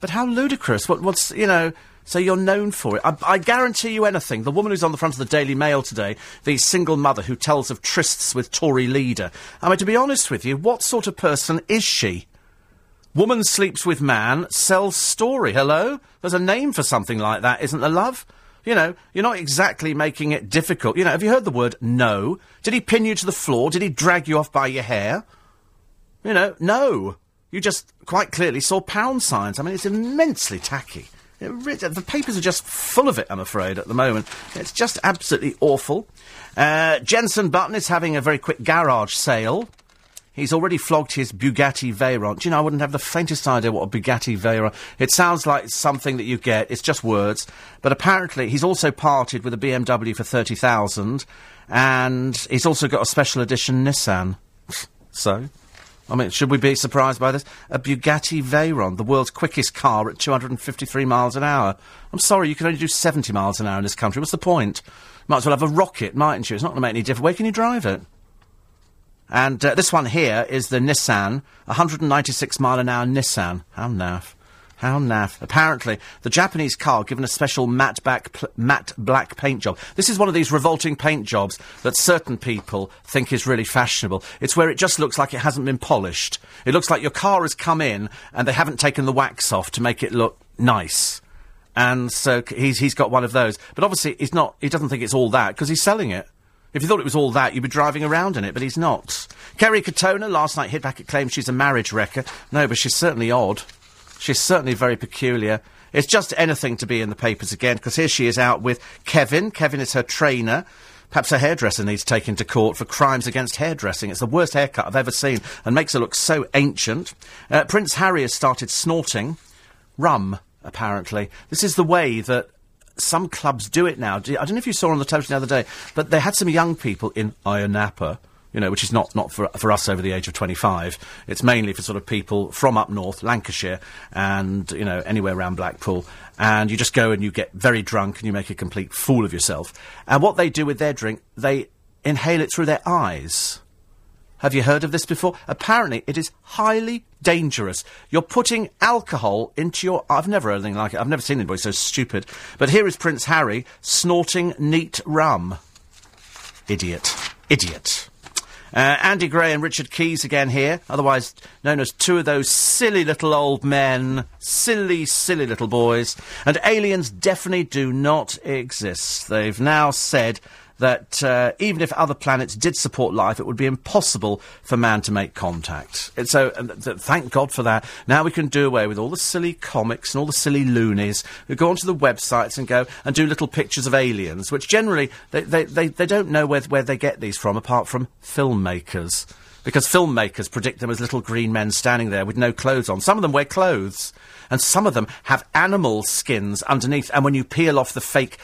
But how ludicrous! What, what's you know? So you're known for it. I, I guarantee you anything. The woman who's on the front of the Daily Mail today, the single mother who tells of trysts with Tory leader. I mean, to be honest with you, what sort of person is she? Woman sleeps with man, sells story. Hello? There's a name for something like that, isn't there, love? You know, you're not exactly making it difficult. You know, have you heard the word no? Did he pin you to the floor? Did he drag you off by your hair? You know, no. You just quite clearly saw pound signs. I mean, it's immensely tacky. It the papers are just full of it, I'm afraid, at the moment. It's just absolutely awful. Uh, Jenson Button is having a very quick garage sale. He's already flogged his Bugatti Veyron. Do you know, I wouldn't have the faintest idea what a Bugatti Veyron... It sounds like something that you get. It's just words. But apparently, he's also parted with a BMW for 30000 and he's also got a special edition Nissan. so... I mean, should we be surprised by this? A Bugatti Veyron, the world's quickest car at 253 miles an hour. I'm sorry, you can only do 70 miles an hour in this country. What's the point? Might as well have a rocket, mightn't you? It's not going to make any difference. Where can you drive it? And uh, this one here is the Nissan, 196 mile an hour Nissan. How naff. How naff. Apparently, the Japanese car given a special matte, back matte black paint job. This is one of these revolting paint jobs that certain people think is really fashionable. It's where it just looks like it hasn't been polished. It looks like your car has come in and they haven't taken the wax off to make it look nice. And so he's, he's got one of those. But obviously, he's not, he doesn't think it's all that because he's selling it. If you thought it was all that, you'd be driving around in it, but he's not. Kerry Katona last night hit back at claims she's a marriage wrecker. No, but she's certainly odd. She's certainly very peculiar. It's just anything to be in the papers again, because here she is out with Kevin. Kevin is her trainer. Perhaps her hairdresser needs taken to court for crimes against hairdressing. It's the worst haircut I've ever seen and makes her look so ancient. Uh, Prince Harry has started snorting rum, apparently. This is the way that some clubs do it now. I don't know if you saw on the television the other day, but they had some young people in Ayia Napa, you know, which is not, not for, for us over the age of 25. It's mainly for sort of people from up north, Lancashire, and, you know, anywhere around Blackpool. And you just go and you get very drunk and you make a complete fool of yourself. And what they do with their drink, they inhale it through their eyes. Have you heard of this before? Apparently, it is highly dangerous. You're putting alcohol into your. I've never heard anything like it. I've never seen anybody so stupid. But here is Prince Harry snorting neat rum. Idiot. Idiot. Uh, Andy Gray and Richard Keys again here, otherwise known as two of those silly little old men. Silly, silly little boys. And aliens definitely do not exist. They've now said that uh, even if other planets did support life, it would be impossible for man to make contact. And so, th- th- thank God for that. Now we can do away with all the silly comics and all the silly loonies who go onto the websites and go and do little pictures of aliens, which generally they, they, they, they don't know where, where they get these from, apart from filmmakers. Because filmmakers predict them as little green men standing there with no clothes on. Some of them wear clothes. And some of them have animal skins underneath. And when you peel off the fake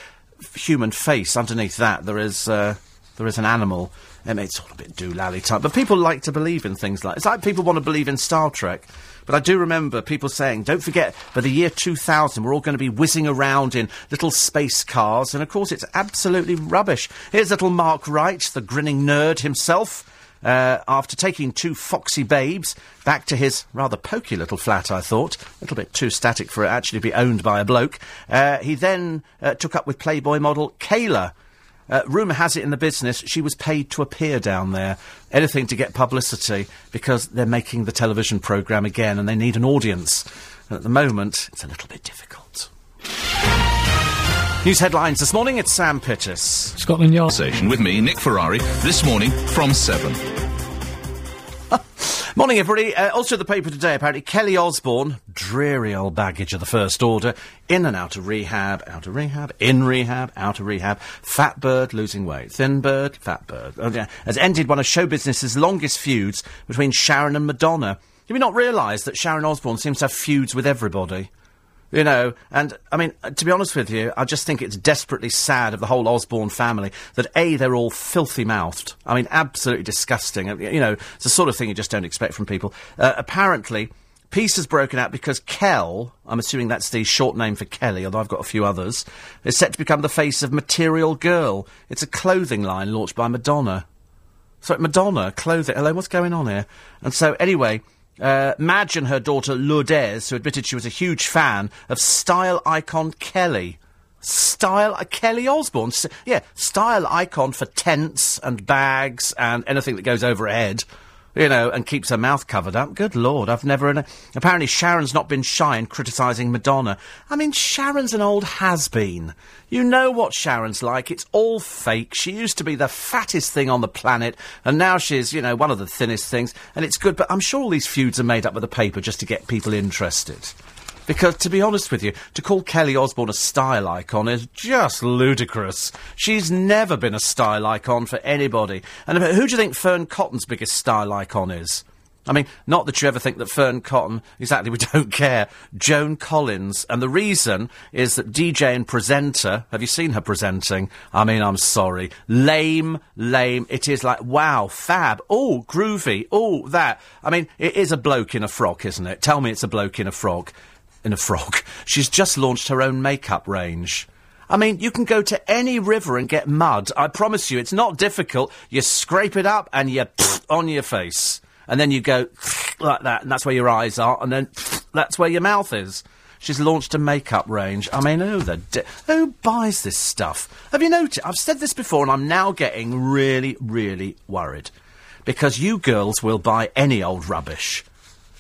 human face underneath that there is uh, there is an animal. It's all a bit doolally type, but people like to believe in things like it's like people want to believe in Star Trek. But I do remember people saying, "Don't forget, by the year 2000, we're all going to be whizzing around in little space cars." And of course, it's absolutely rubbish. Here's little Mark Wright, the grinning nerd himself. Uh, after taking two foxy babes back to his rather pokey little flat, I thought. A little bit too static for it actually to be owned by a bloke. Uh, he then uh, took up with Playboy model Kayla. Uh, rumour has it in the business she was paid to appear down there. Anything to get publicity because they're making the television programme again and they need an audience. And at the moment, it's a little bit difficult. News headlines this morning, it's Sam Pittis. Scotland Yard. Station with me, Nick Ferrari, this morning from 7. Morning, everybody. Uh, also, the paper today, apparently, Kelly Osbourne, dreary old baggage of the first order, in and out of rehab, out of rehab, in rehab, out of rehab, fat bird losing weight, thin bird, fat bird, oh, yeah, has ended one of show business's longest feuds between Sharon and Madonna. Do we not realise that Sharon Osbourne seems to have feuds with everybody? You know, and I mean, to be honest with you, I just think it's desperately sad of the whole Osbourne family that A, they're all filthy mouthed. I mean, absolutely disgusting. You know, it's the sort of thing you just don't expect from people. Uh, apparently, peace has broken out because Kel, I'm assuming that's the short name for Kelly, although I've got a few others, is set to become the face of Material Girl. It's a clothing line launched by Madonna. So Madonna, clothing. Hello, what's going on here? And so, anyway, uh, Madge and her daughter Lourdes, who admitted she was a huge fan of style icon Kelly. Style uh, Kelly Osbourne, S- yeah, style icon for tents and bags and anything that goes over head, you know, and keeps her mouth covered up. Good lord, I've never. Apparently, Sharon's not been shy in criticising Madonna. I mean, Sharon's an old has-been. You know what Sharon's like. It's all fake. She used to be the fattest thing on the planet, and now she's, you know, one of the thinnest things. And it's good, but I'm sure all these feuds are made up with the paper just to get people interested. Because, to be honest with you, to call Kelly Osbourne a style icon is just ludicrous. She's never been a style icon for anybody. And uh, who do you think Fearne Cotton's biggest style icon is? I mean, not that you ever think that Fearne Cotton, exactly, we don't care. Joan Collins. And the reason is that DJ and presenter, have you seen her presenting? I mean, I'm sorry. Lame, lame. It is like, wow, fab. Oh, groovy. Oh, that. I mean, it is a bloke in a frock, isn't it? Tell me it's a bloke in a frock. In a frog. She's just launched her own makeup range. I mean, you can go to any river and get mud. I promise you, it's not difficult. You scrape it up and you on your face. And then you go like that, and that's where your eyes are, and then that's where your mouth is. She's launched a makeup range. I mean, who the di- who buys this stuff? Have you noticed? I've said this before, and I'm now getting really, really worried because you girls will buy any old rubbish.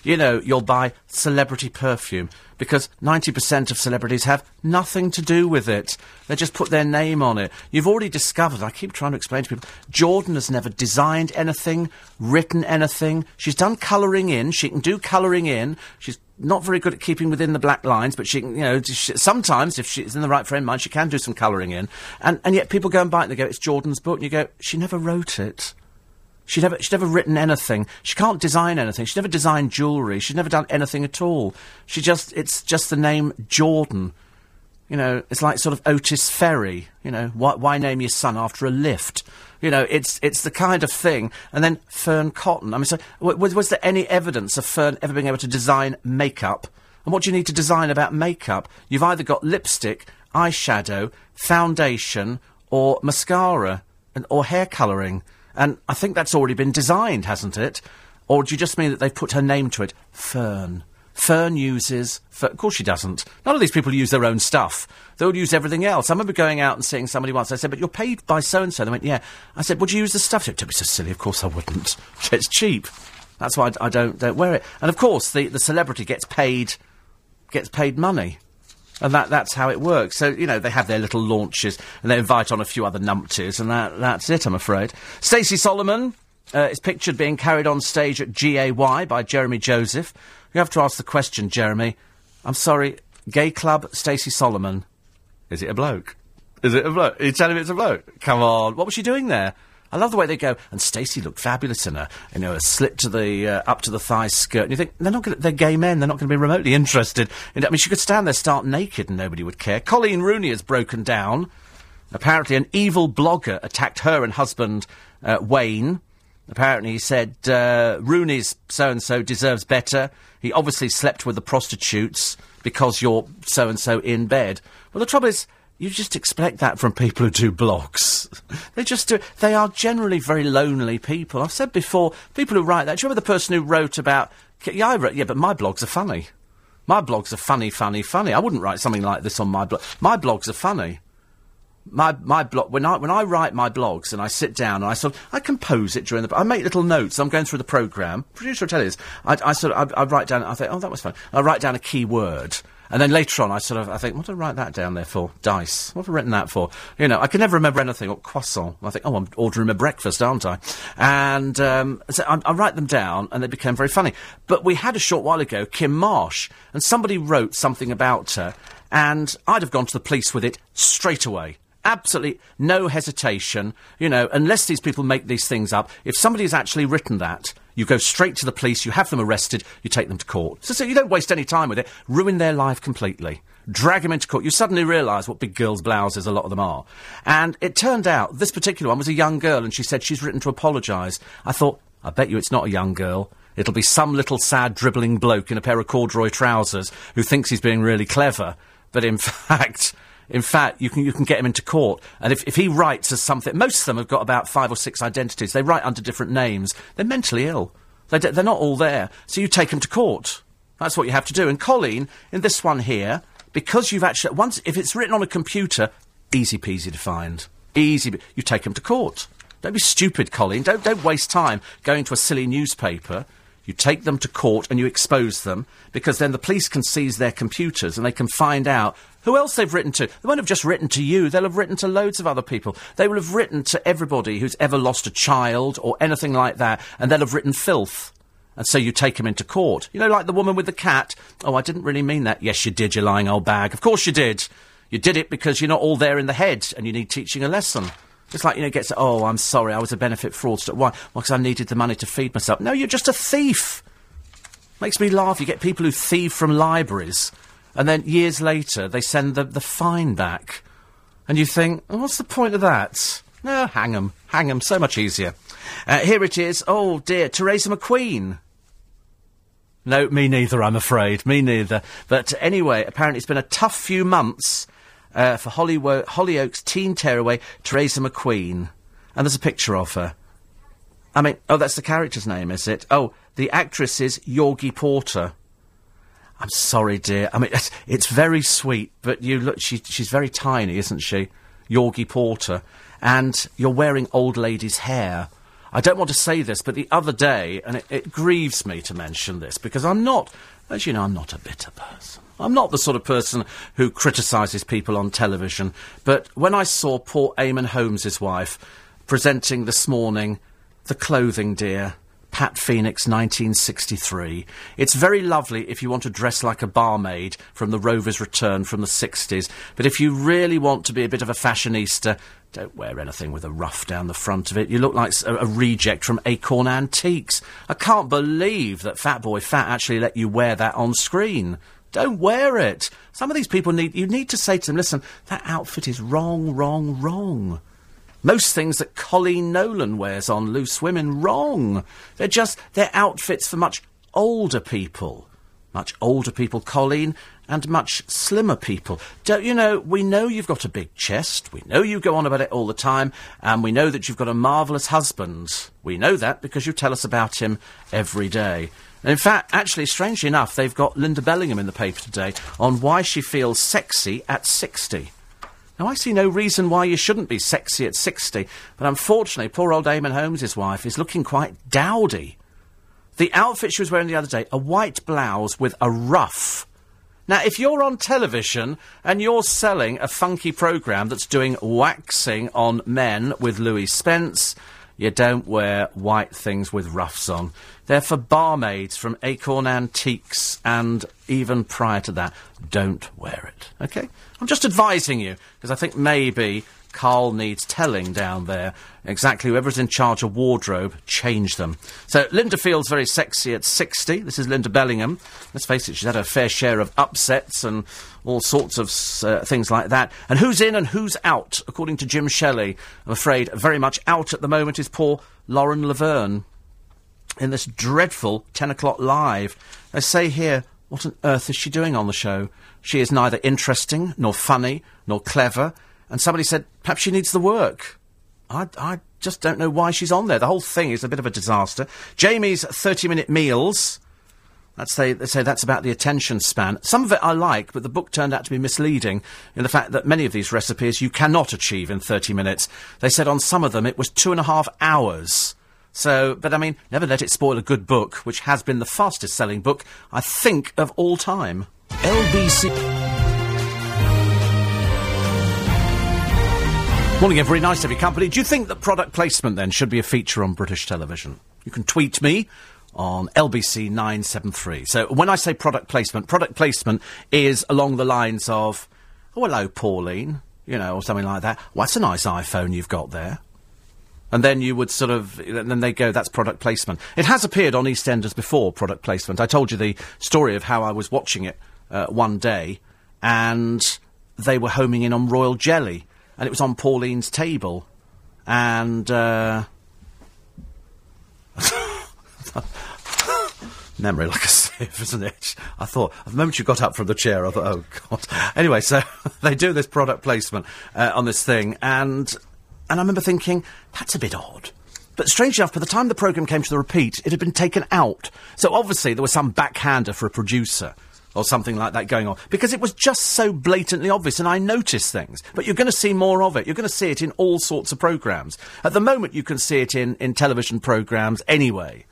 You know, you'll buy celebrity perfume because 90% of celebrities have nothing to do with it. They just put their name on it. You've already discovered, I keep trying to explain to people, Jordan has never designed anything, written anything. She's done colouring in. She can do colouring in. She's not very good at keeping within the black lines, but she can, you know, she, sometimes if she's in the right frame of mind, she can do some colouring in. And, and yet people go and buy it and they go, it's Jordan's book. And you go, she never wrote it. She'd never, she'd never written anything. She can't design anything. She's never designed jewellery. She's never done anything at all. She just, it's just the name Jordan. You know, it's like sort of Otis Ferry. You know, why, why name your son after a lift? You know, it's it's the kind of thing. And then Fearne Cotton. I mean, so was there any evidence of Fearne ever being able to design makeup? And what do you need to design about makeup? You've either got lipstick, eyeshadow, foundation, or mascara, and, or hair colouring. And I think that's already been designed, hasn't it? Or do you just mean that they've put her name to it? Fearne. Fearne uses. Fer- of course she doesn't. None of these people use their own stuff. They'll use everything else. I remember going out and seeing somebody once. I said, "But you're paid by so and so." They went, "Yeah." I said, "Would you use the stuff?" "Don't be so silly. Of course I wouldn't. it's cheap. That's why I, I don't don't wear it." And of course, the the celebrity gets paid gets paid money. And that, that's how it works. So, you know, they have their little launches and they invite on a few other numpties and that, that's it, I'm afraid. Stacey Solomon uh, is pictured being carried on stage at GAY by Jeremy Joseph. You have to ask the question, Jeremy. I'm sorry, gay club Stacey Solomon. Is it a bloke? Is it a bloke? Are you telling me it's a bloke? Come on. What was she doing there? I love the way they go. And Stacey looked fabulous in her, you know, a slit to the uh, up to the thigh skirt. And you think they're not going. They're gay men. They're not going to be remotely interested. In, I mean, she could stand there stark naked and nobody would care. Coleen Rooney has broken down. Apparently, an evil blogger attacked her and husband uh, Wayne. Apparently, he said uh, Rooney's so and so deserves better. He obviously slept with the prostitutes because you're so and so in bed. Well, the trouble is, you just expect that from people who do blogs. they just do. They are generally very lonely people. I've said before, people who write that. Do you remember the person who wrote about? Yeah, I wrote. Yeah, but my blogs are funny. My blogs are funny, funny, funny. I wouldn't write something like this on my blog. My blogs are funny. My my blog when I when I write my blogs and I sit down and I sort of I compose it during the I make little notes. I'm going through the program. Producer will tell you this. I, I sort of I, I write down. I think oh that was fun. I write down a key word. And then later on, I sort of, I think, what did I write that down there for? Dice. What have I written that for? You know, I can never remember anything. Or croissant. I think, oh, I'm ordering a breakfast, aren't I? And um, so I, I write them down, and they became very funny. But we had a short while ago Kim Marsh, and somebody wrote something about her, and I'd have gone to the police with it straight away. Absolutely no hesitation. You know, unless these people make these things up. If somebody has actually written that, you go straight to the police, you have them arrested, you take them to court. So, so you don't waste any time with it. Ruin their life completely. Drag them into court. You suddenly realise what big girls' blouses a lot of them are. And it turned out this particular one was a young girl, and she said she's written to apologise. I thought, I bet you it's not a young girl. It'll be some little sad dribbling bloke in a pair of corduroy trousers who thinks he's being really clever. But in fact, in fact, you can, you can get him into court. And if, if he writes as something, most of them have got about five or six identities. They write under different names. They're mentally ill. They d- they're not all there. So you take them to court. That's what you have to do. And Coleen, in this one here, because you've actually, once, if it's written on a computer, easy peasy to find. Easy. You take them to court. Don't be stupid, Coleen. Don't, don't waste time going to a silly newspaper. You take them to court and you expose them because then the police can seize their computers and they can find out who else they've written to. They won't have just written to you, they'll have written to loads of other people. They will have written to everybody who's ever lost a child or anything like that, and they'll have written filth. And so you take them into court. You know, like the woman with the cat. Oh, I didn't really mean that. Yes, you did, you lying old bag. Of course you did. You did it because you're not all there in the head and you need teaching a lesson. It's like, you know, gets, oh, I'm sorry, I was a benefit fraudster. Why? Well, because I needed the money to feed myself. No, you're just a thief. Makes me laugh. You get people who thieve from libraries, and then years later they send the, the fine back. And you think, what's the point of that? No, hang 'em. Hang 'em. So much easier. Uh, here it is. Oh, dear. Theresa McQueen. No, me neither, I'm afraid. Me neither. But anyway, apparently it's been a tough few months uh, for Hollyoaks teen tearaway Theresa McQueen. And there's a picture of her. I mean, oh, that's the character's name, is it? Oh, the actress is Jorgie Porter. I'm sorry, dear. I mean, it's, it's very sweet, but you look, she, she's very tiny, isn't she? Jorgie Porter. And you're wearing old lady's hair. I don't want to say this, but the other day, and it, it grieves me to mention this, because I'm not, as you know, I'm not a bitter person. I'm not the sort of person who criticises people on television, but when I saw poor Eamonn Holmes' wife presenting this morning the clothing, dear, Pat Phoenix 1963. It's very lovely if you want to dress like a barmaid from the Rover's Return from the 60s, but if you really want to be a bit of a fashionista, don't wear anything with a ruff down the front of it. You look like a, a reject from Acorn Antiques. I can't believe that Fat Boy Fat actually let you wear that on screen. Don't wear it. Some of these people need, you need to say to them, listen, that outfit is wrong, wrong, wrong. Most things that Coleen Nolan wears on Loose Women, wrong. They're just, they're outfits for much older people. Much older people, Coleen, and much slimmer people. Don't you know, we know you've got a big chest, we know you go on about it all the time, and we know that you've got a marvellous husband. We know that because you tell us about him every day. In fact, actually, strangely enough, they've got Linda Bellingham in the paper today on why she feels sexy at 60. Now, I see no reason why you shouldn't be sexy at 60, but unfortunately, poor old Eamonn Holmes' wife is looking quite dowdy. The outfit she was wearing the other day, a white blouse with a ruff. Now, if you're on television and you're selling a funky programme that's doing waxing on men with Louie Spence, you don't wear white things with ruffs on. They're for barmaids from Acorn Antiques, and even prior to that, don't wear it. Okay? I'm just advising you, because I think maybe Carl needs telling down there. Exactly, whoever's in charge of wardrobe, change them. So Linda feels very sexy at 60. This is Linda Bellingham. Let's face it, she's had her fair share of upsets and all sorts of uh, things like that. And who's in and who's out, according to Jim Shelley? I'm afraid very much out at the moment is poor Lauren Laverne in this dreadful 10 o'clock live. They say here, what on earth is she doing on the show? She is neither interesting, nor funny, nor clever. And somebody said, perhaps she needs the work. I, I just don't know why she's on there. The whole thing is a bit of a disaster. Jamie's 30 minute meals. That's they, they say that's about the attention span. Some of it I like, but the book turned out to be misleading in the fact that many of these recipes you cannot achieve in 30 minutes. They said on some of them it was two and a half hours. So, but I mean, never let it spoil a good book, which has been the fastest selling book, I think, of all time. LBC. Morning, everybody. Nice to have your company. Do you think that product placement then should be a feature on British television? You can tweet me on LBC 973. So when I say product placement, product placement is along the lines of, oh, hello, Pauline, you know, or something like that. What's a nice iPhone you've got there? And then you would sort of, then they go, that's product placement. It has appeared on EastEnders before, product placement. I told you the story of how I was watching it uh, one day, and they were homing in on royal jelly, and it was on Pauline's table. And, uh, memory like a sieve, isn't it? I thought, the moment you got up from the chair, I thought, oh, God. Anyway, so they do this product placement uh, on this thing, and, and I remember thinking, that's a bit odd. But strange enough, by the time the programme came to the repeat, it had been taken out. So obviously there was some backhander for a producer or something like that going on because it was just so blatantly obvious and I noticed things. But you're going to see more of it. You're going to see it in all sorts of programmes. At the moment, you can see it in, in television programmes anyway.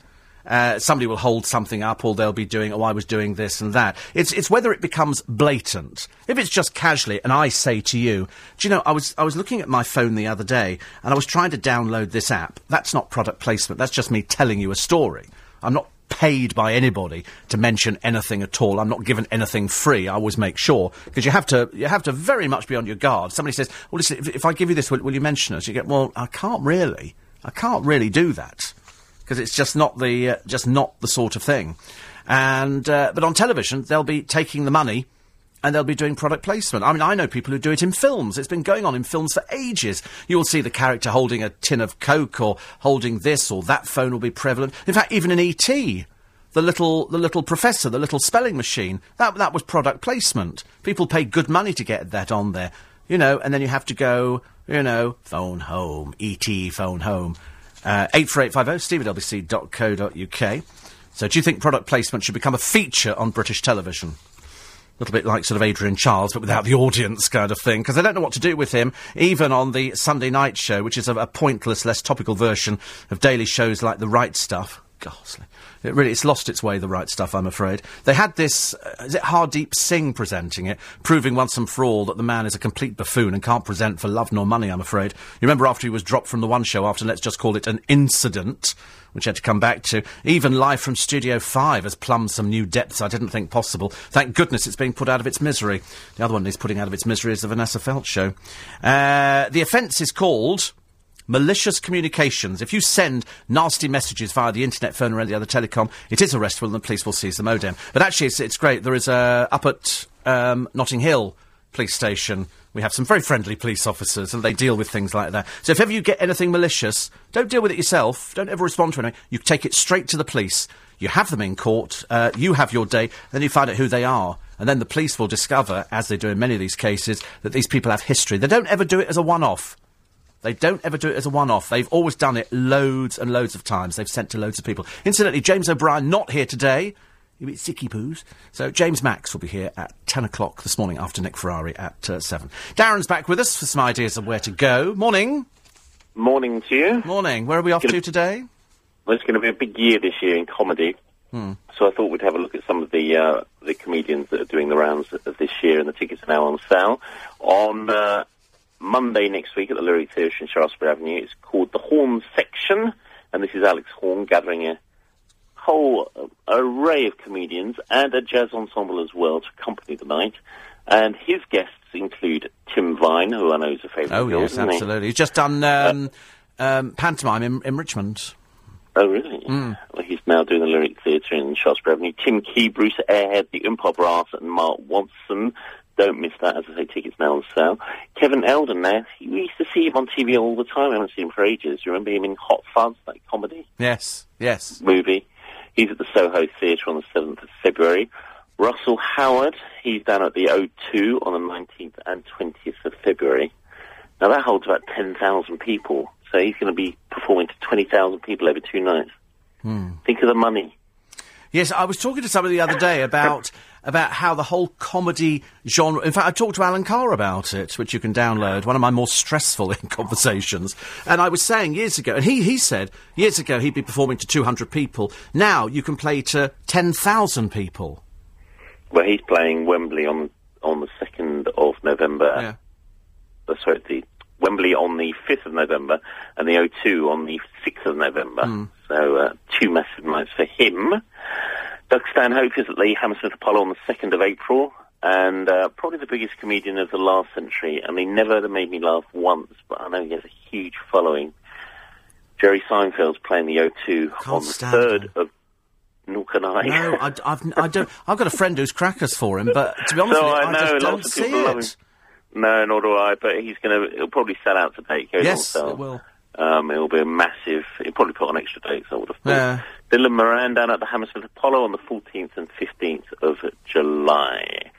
Uh, somebody will hold something up, or they'll be doing, oh, I was doing this and that. It's, it's whether it becomes blatant. If it's just casually, and I say to you, do you know, I was, I was looking at my phone the other day, and I was trying to download this app. That's not product placement, that's just me telling you a story. I'm not paid by anybody to mention anything at all. I'm not given anything free. I always make sure because you have to you have to very much be on your guard. Somebody says, "Well, listen, if, if I give you this, will, will you mention us?" You get, "Well, I can't really. I can't really do that because it's just not the uh, just not the sort of thing." And uh, but on television, they'll be taking the money and they'll be doing product placement. I mean, I know people who do it in films. It's been going on in films for ages. You'll see the character holding a tin of Coke or holding this or that phone will be prevalent. In fact, even in E.T., the little, the little professor, the little spelling machine, that, that was product placement. People pay good money to get that on there. You know, and then you have to go, you know, phone home, E.T., phone home. Uh, 84850, steve at lbc.co.uk. So do you think product placement should become a feature on British television? A little bit like sort of Adrian Chiles, but without the audience kind of thing, because they don't know what to do with him, even on the Sunday night show, which is a, a pointless, less topical version of daily shows like The Right Stuff. Ghastly. It really, it's lost its way, the right stuff, I'm afraid. They had this, uh, is it Hardeep Singh presenting it, proving once and for all that the man is a complete buffoon and can't present for love nor money, I'm afraid. You remember after he was dropped from the one show after, let's just call it an incident, which had to come back to. Even live from Studio 5 has plumbed some new depths I didn't think possible. Thank goodness it's being put out of its misery. The other one is putting out of its misery is the Vanessa Feltz show. Uh, the offence is called malicious communications. If you send nasty messages via the internet, phone, or any other telecom, it is arrestable and the police will seize the modem. But actually, it's, it's great. There is a, up at um, Notting Hill police station, we have some very friendly police officers and they deal with things like that. So if ever you get anything malicious, don't deal with it yourself. Don't ever respond to anything. You take it straight to the police. You have them in court. Uh, you have your day. Then you find out who they are. And then the police will discover, as they do in many of these cases, that these people have history. They don't ever do it as a one-off. They don't ever do it as a one-off. They've always done it loads and loads of times. They've sent to loads of people. Incidentally, James O'Brien not here today. You bit sicky poos. So James Max will be here at 10 o'clock this morning after Nick Ferrari at uh, 7. Darren's back with us for some ideas of where to go. Morning. Morning to you. Morning. Where are we off Good. to today? Well, it's going to be a big year this year in comedy. Hmm. So I thought we'd have a look at some of the uh, the comedians that are doing the rounds of this year, and the tickets are now on sale. On uh, Monday next week at the Lyric Theatre in Shaftesbury Avenue, it's called the Horne Section, and this is Alex Horne gathering a whole uh, array of comedians and a jazz ensemble as well to accompany the night. And his guests include Tim Vine, who I know is a favourite Oh, yes, isn't he? absolutely. He's just done um, um, pantomime in, in Richmond. Oh, really? Well, he's now doing the Lyric Theatre in Shaftesbury Avenue. Tim Key, Bruce Airhead, the Improv Brass, and Mark Watson. Don't miss that. As I say, tickets now on sale. Kevin Eldon now. We used to see him on TV all the time. I haven't seen him for ages. Do you remember him in Hot Fuzz, that comedy Yes, yes. movie? He's at the Soho Theatre on the 7th of February. Russell Howard, he's down at the O2 on the 19th and 20th of February. Now that holds about 10,000 people, so he's going to be performing to 20,000 people over two nights. Hmm. Think of the money. Yes, I was talking to somebody the other day about about how the whole comedy genre. In fact, I talked to Alan Carr about it, which you can download. One of my more stressful conversations. And I was saying years ago, and he he said years ago he'd be performing to two hundred people. Now you can play to ten thousand people. Well, he's playing Wembley on on the 2nd of November. Yeah. uh, sorry, the Wembley on the 5th of November and the O2 on the 6th of November. Hmm. So uh, two massive nights for him. Doug Stanhope is at the Hammersmith Apollo on the 2nd of April and uh, probably the biggest comedian of the last century. I mean, never made me laugh once, but I know he has a huge following. Jerry Seinfeld's playing the O2 on the 3rd him. of nor can I. No, I, I've, I don't. I've got a friend who's crackers for him, but to be honest So with you, I I, know just lots don't of see people love him. it. No, nor do I. But he's going to. It'll probably sell out to goes Yes, it will. Um, it'll be a massive. It'll probably put on extra dates. I would have thought. Yeah. Dylan Moran down at the Hammersmith Apollo on the 14th and 15th of July.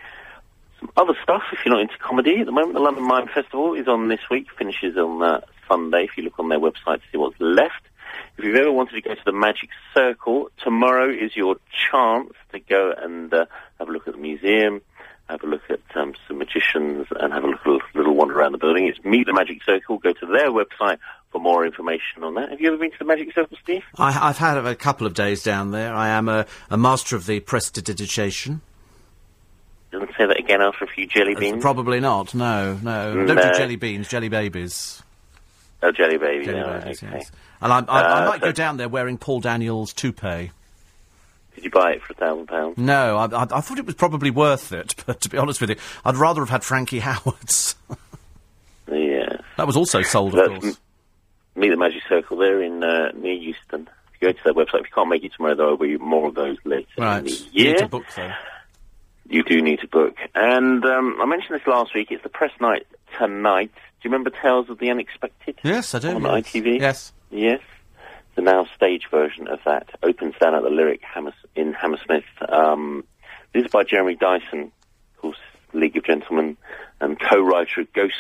Some other stuff. If you're not into comedy at the moment, the London Mime Festival is on this week. Finishes on uh, Sunday. If you look on their website to see what's left. If you've ever wanted to go to the Magic Circle, tomorrow is your chance to go and uh, have a look at the museum, have a look at um, some magicians, and have a look, little, little wander around the building. It's Meet the Magic Circle. Go to their website for more information on that. Have you ever been to the Magic Circle, Steve? I, I've had a couple of days down there. I am a, a master of the prestidigitation. Doesn't say that again after a few jelly beans. Probably not. No, no. Don't do jelly beans, jelly babies. oh, jelly baby. Jelly no, babies, okay. yes. And I, I, I Uh, might go down there wearing Paul Daniels' toupee. Did you buy it for a thousand pounds? No, I, I, I thought it was probably worth it, but to be honest with you, I'd rather have had Frankie Howerd's. Yeah. that was also sold, of That's course. m- Meet the Magic Circle there in uh, near Euston. If you go to their website, if you can't make it tomorrow, there will be more of those later Right. in the You year. need to book, though. You do need to book. And um, I mentioned this last week. It's the press night tonight. Do you remember Tales of the Unexpected? Yes, I do. On yes. ITV? Yes. Yes. The now stage version of that opens down at the Lyric Hammers- in Hammersmith. Um, this is by Jeremy Dyson, of course, League of Gentlemen, and co-writer of Ghost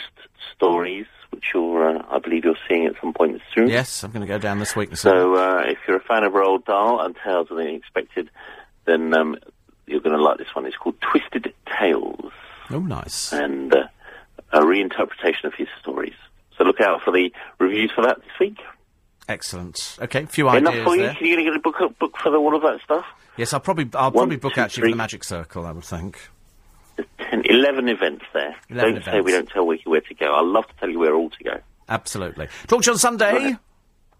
Stories, which you're, uh, I believe you're seeing at some point soon. Yes, I'm going to go down this week. and see it. So uh, if you're a fan of Roald Dahl and Tales of the Unexpected, then um, you're going to like this one. It's called Twisted Tales Oh, nice. and uh, a reinterpretation of his stories. So look out for the reviews for that this week. Excellent. Okay, a few ideas. Enough ideas for you? there. Can you get a book, book for the, all of that stuff? Yes, I'll probably I'll One, probably book two, actually for three. the Magic Circle. I would think. There's 10, 11 events there. 11 don't say we don't tell Wiki where to go. I'd love to tell you where all to go. Absolutely. Talk to you on Sunday. Right.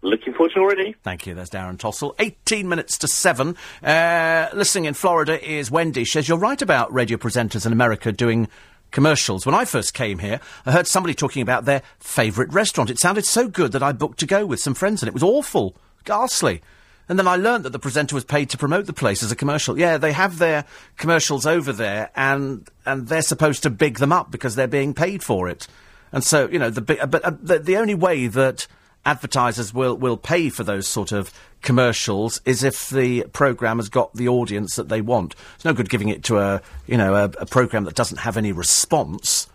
Looking forward to it already. Thank you. There's Darren Tossell. 18 minutes to 7. Uh, listening in Florida is Wendy. She says, You're right about radio presenters in America doing commercials. When I first came here, I heard somebody talking about their favourite restaurant. It sounded so good that I booked to go with some friends, and it was awful, ghastly. And then I learned that the presenter was paid to promote the place as a commercial. Yeah, they have their commercials over there, and and they're supposed to big them up because they're being paid for it. And so, you know, the bi- but uh, the, the only way that advertisers will, will pay for those sort of commercials is if the program has got the audience that they want. It's no good giving it to a you know a, a program that doesn't have any response.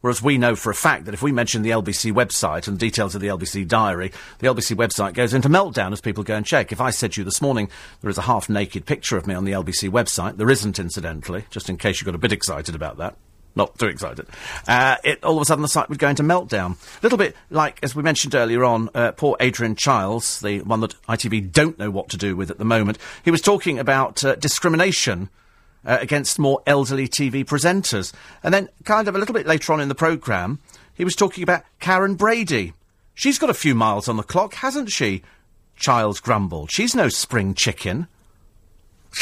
Whereas we know for a fact that if we mention the LBC website and details of the LBC diary, the LBC website goes into meltdown as people go and check. If I said to you this morning there is a half naked picture of me on the LBC website, there isn't incidentally, just in case you got a bit excited about that. Not too excited. Uh, it, all of a sudden, the site would go into meltdown. A little bit like, as we mentioned earlier on, uh, poor Adrian Chiles, the one that ITV don't know what to do with at the moment. He was talking about uh, discrimination uh, against more elderly TV presenters. And then, kind of a little bit later on in the programme, he was talking about Karren Brady. She's got a few miles on the clock, hasn't she? Chiles grumbled. She's no spring chicken.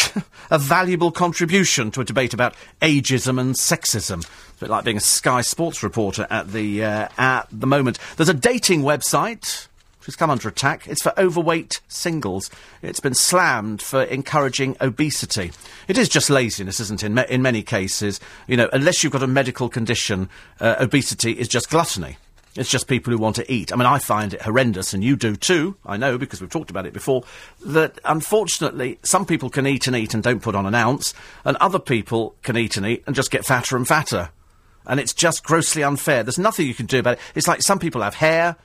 a valuable contribution to a debate about ageism and sexism. It's a bit like being a Sky Sports reporter at the uh, at the moment. There's a dating website which has come under attack. It's for overweight singles. It's been slammed for encouraging obesity. It is just laziness, isn't it? In, in many cases, you know, unless you've got a medical condition, uh, obesity is just gluttony. It's just people who want to eat. I mean, I find it horrendous, and you do too, I know, because we've talked about it before, that unfortunately some people can eat and eat and don't put on an ounce, and other people can eat and eat and just get fatter and fatter. And it's just grossly unfair. There's nothing you can do about it. It's like some people have hair,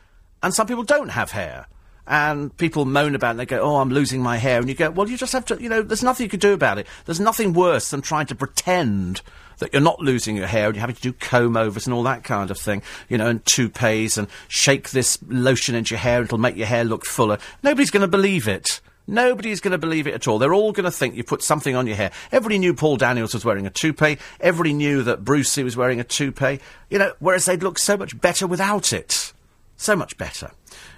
and some people don't have hair. And people moan about it and they go, oh, I'm losing my hair. And you go, well, you just have to, you know, there's nothing you can do about it. There's nothing worse than trying to pretend that you're not losing your hair and you're having to do comb overs and all that kind of thing, you know, and toupees and shake this lotion into your hair it'll make your hair look fuller. Nobody's going to believe it. Nobody's going to believe it at all. They're all going to think you put something on your hair. Everybody knew Paul Daniels was wearing a toupee. Everybody knew that Brucey was wearing a toupee. You know, whereas they'd look so much better without it. So much better.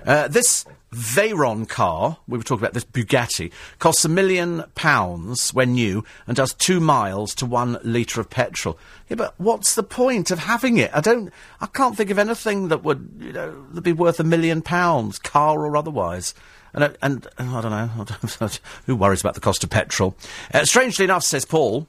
Uh, this Veyron car, we were talking about this Bugatti, costs a million pounds when new and does two miles to one litre of petrol. Yeah, but what's the point of having it? I don't, I can't think of anything that would, you know, that'd be worth a million pounds, car or otherwise. And, uh, and uh, I don't know, who worries about the cost of petrol? Uh, strangely enough, says Paul,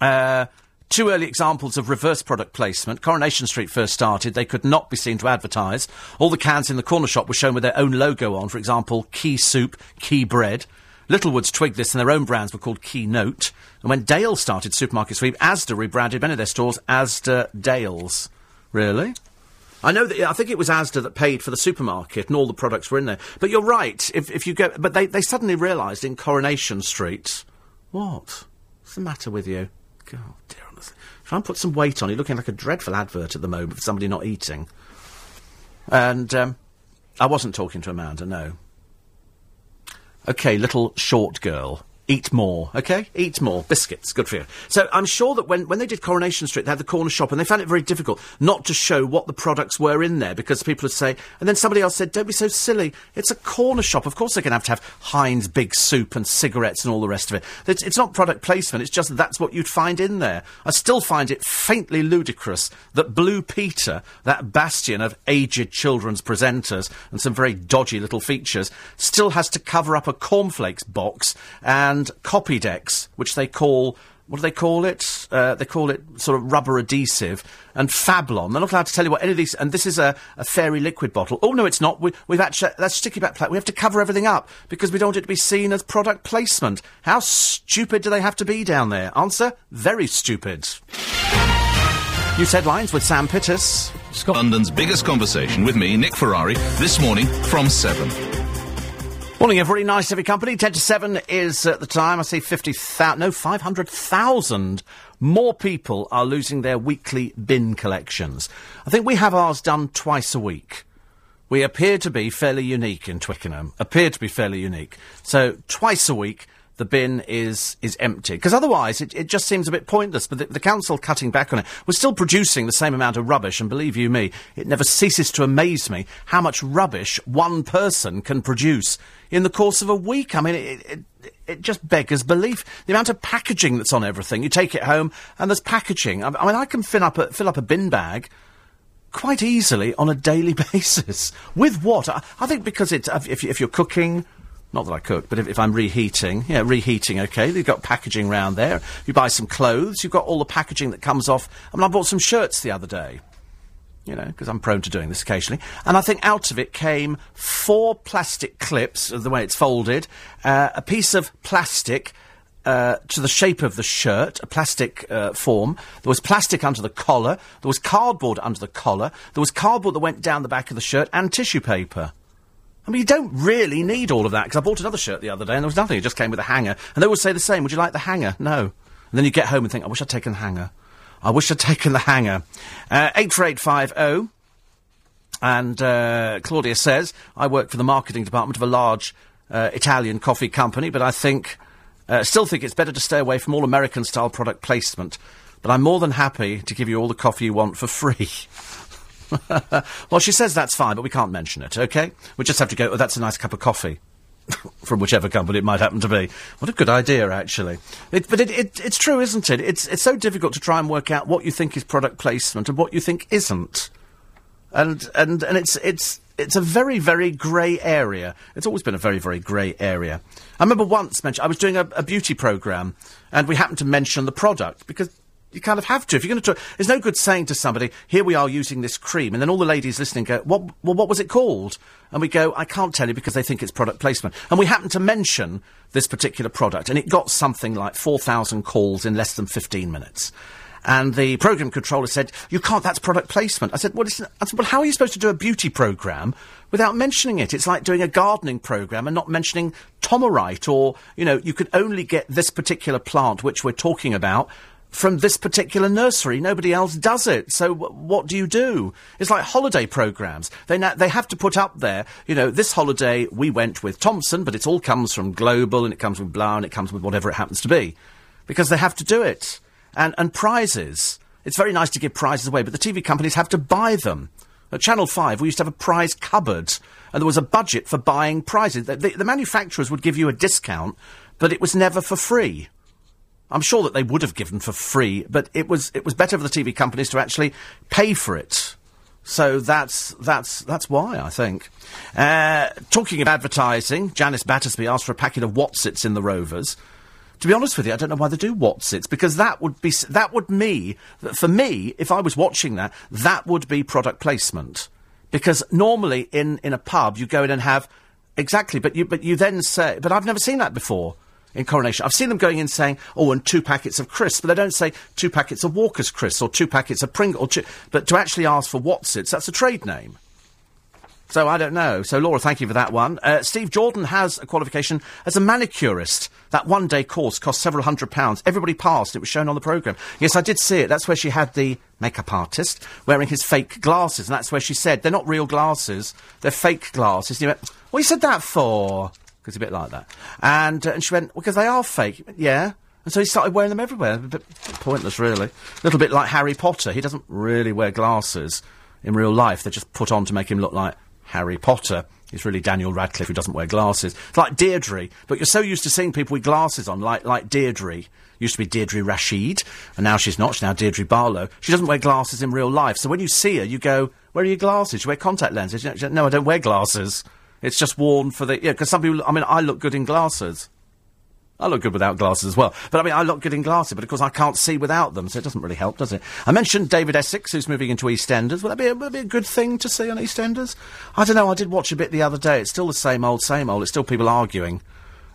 uh, Two early examples of reverse product placement. Coronation Street first started. They could not be seen to advertise. All the cans in the corner shop were shown with their own logo on. For example, Key Soup, Key Bread. Littlewoods twigged this and their own brands were called Key Note. And when Dale started Supermarket Sweep, Asda rebranded many of their stores Asda Dales. Really? I know that I think it was Asda that paid for the supermarket and all the products were in there. But you're right. If, if you go, but they, they suddenly realised in Coronation Street, what? What's the matter with you? God, dear Try and put some weight on. You're looking like a dreadful advert at the moment for somebody not eating. And um, I wasn't talking to Amanda, no. Okay, little short girl. Eat more, okay? Eat more. Biscuits, good for you. So I'm sure that when, when they did Coronation Street, they had the corner shop and they found it very difficult not to show what the products were in there because people would say, and then somebody else said, don't be so silly. It's a corner shop. Of course they're going to have to have Heinz big soup and cigarettes and all the rest of it. It's, it's not product placement. It's just that's what you'd find in there. I still find it faintly ludicrous that Blue Peter, that bastion of aged children's presenters and some very dodgy little features, still has to cover up a cornflakes box and and Copydex, which they call what do they call it? Uh, they call it sort of rubber adhesive and Fablon. They're not allowed to tell you what any of these. And this is a, a fairy liquid bottle. Oh no, it's not. We, have actually that's sticky back plate. We have to cover everything up because we don't want it to be seen as product placement. How stupid do they have to be down there? Answer: very stupid. News headlines with Sam Pittis. London's biggest conversation with me, Nick Ferrari, this morning from seven. Morning, everybody. Nice to your company. 10 to 7 is at the time. I see 50,000, no, 500,000 more people are losing their weekly bin collections. I think we have ours done twice a week. We appear to be fairly unique in Twickenham. Appear to be fairly unique. So, twice a week, the bin is is empty. Because otherwise, it, it just seems a bit pointless. But the, the, council cutting back on it, we're still producing the same amount of rubbish. And believe you me, it never ceases to amaze me how much rubbish one person can produce in the course of a week. I mean, it, it, it just beggars belief. The amount of packaging that's on everything. You take it home, and there's packaging. I, I mean, I can fill up a, fill up a bin bag quite easily on a daily basis. With what? I, I think because it's if, if you're cooking not that I cook, but if, if, I'm reheating, yeah, reheating, okay, you've got packaging round there. You buy some clothes, you've got all the packaging that comes off. I mean, I bought some shirts the other day, you know, because I'm prone to doing this occasionally. And I think out of it came four plastic clips, the way it's folded, uh, a piece of plastic. Uh, to the shape of the shirt, a plastic uh, form. There was plastic under the collar. There was cardboard under the collar. There was cardboard that went down the back of the shirt and tissue paper. I mean, you don't really need all of that, because I bought another shirt the other day and there was nothing. It just came with a hanger. And they would say the same. Would you like the hanger? No. And then you get home and think, I wish I'd taken the hanger. I wish I'd taken the hanger. Uh, 84850. And uh, Claudia says, I work for the marketing department of a large uh, Italian coffee company, but I think, uh, still think it's better to stay away from all American style product placement. But I'm more than happy to give you all the coffee you want for free. well, she says that's fine, but we can't mention it, okay? We just have to go, oh, that's a nice cup of coffee. From whichever company it might happen to be. What a good idea, actually. It, but it, it, it's true, isn't it? It's, it's so difficult to try and work out what you think is product placement and what you think isn't. And, and, and it's, it's, it's a very, very grey area. It's always been a very, very grey area. I remember once mention- I was doing a, a beauty programme and we happened to mention the product because you kind of have to. If you're going to talk, there's no good saying to somebody, "Here we are using this cream," and then all the ladies listening go, "What? Well, what was it called?" And we go, "I can't tell you because they think it's product placement." And we happen to mention this particular product, and it got something like four thousand calls in less than fifteen minutes. And the program controller said, "You can't. That's product placement." I said, "Well, I said, well, how are you supposed to do a beauty program without mentioning it? It's like doing a gardening program and not mentioning Tomorite, or you know, you can only get this particular plant which we're talking about." From this particular nursery, nobody else does it. So w- what do you do? It's like holiday programs. They na- they have to put up there. You know, this holiday we went with Thomson, but it all comes from Global and it comes with Blau and it comes with whatever it happens to be, because they have to do it and, and prizes. It's very nice to give prizes away, but the TV companies have to buy them. At Channel 5, we used to have a prize cupboard, and there was a budget for buying prizes. The, the, the manufacturers would give you a discount, but it was never for free. I'm sure that they would have given for free, but it was, it was better for the TV companies to actually pay for it. So that's, that's, that's why, I think. Uh, talking of advertising, Janice Battersby asked for a packet of Wotsits in the Rovers. To be honest with you, I don't know why they do Wotsits because that would be that would me for me if I was watching that that would be product placement because normally in in a pub you go in and have exactly but you but you then say but I've never seen that before in Coronation I've seen them going in saying oh and two packets of crisps but they don't say two packets of Walker's crisps or two packets of Pringle two, but to actually ask for Wotsits that's a trade name. So I don't know. So Laura, thank you for that one. Uh, Steve Jordan has a qualification as a manicurist. That one-day course cost several hundred pounds. Everybody passed. It was shown on the programme. Yes, I did see it. That's where she had the makeup artist wearing his fake glasses, and that's where she said they're not real glasses. They're fake glasses. And he went, "What you said that for?" Because a bit like that. And uh, and she went, "Well, because they are fake." Yeah. And so he started wearing them everywhere. A bit pointless, really. A little bit like Harry Potter. He doesn't really wear glasses in real life. They're just put on to make him look like Harry Potter. He's really Daniel Radcliffe who doesn't wear glasses. It's like Deirdre, but you're so used to seeing people with glasses on, like like Deirdre. Used to be Deirdre Rashid, and now she's not. She's now Deirdre Barlow. She doesn't wear glasses in real life, so when you see her, you go, "Where are your glasses? You wear contact lenses?" No, I don't wear glasses. It's just worn for the yeah. Because some people, I mean, I look good in glasses. I look good without glasses as well. But I mean, I look good in glasses, but of course I can't see without them, so it doesn't really help, does it? I mentioned David Essex, who's moving into EastEnders. Would that be a, that be a good thing to see on EastEnders? I don't know. I did watch a bit the other day. It's still the same old, same old. It's still people arguing.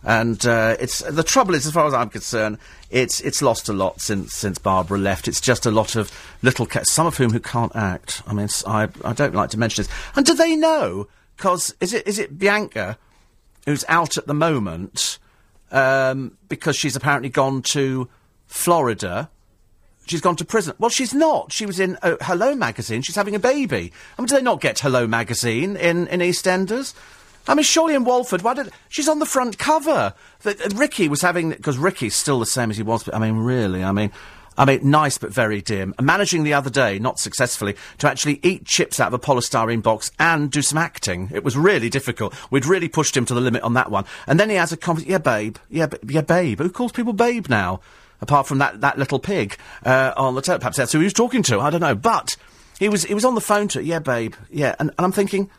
And uh, it's the trouble is, as far as I'm concerned, it's it's lost a lot since since Barbara left. It's just a lot of little cats, some of whom who can't act. I mean, I I don't like to mention this. And do they know? Because is it is it Bianca who's out at the moment um, because she's apparently gone to Florida. She's gone to prison. Well, she's not. She was in uh, Hello magazine. She's having a baby. I mean, do they not get Hello magazine in, in EastEnders? I mean, surely in Walford, why did she's on the front cover? The, uh, Ricky was having because Ricky's still the same as he was. But I mean, really, I mean, I mean, nice but very dim. Managing the other day, not successfully, to actually eat chips out of a polystyrene box and do some acting. It was really difficult. We'd really pushed him to the limit on that one. And then he has a conversation. Yeah, babe. Yeah, b- yeah, babe. Who calls people babe now? Apart from that, that little pig uh, on the telephone. Perhaps that's who he was talking to. I don't know. But he was he was on the phone to yeah, babe. Yeah, and, and I'm thinking,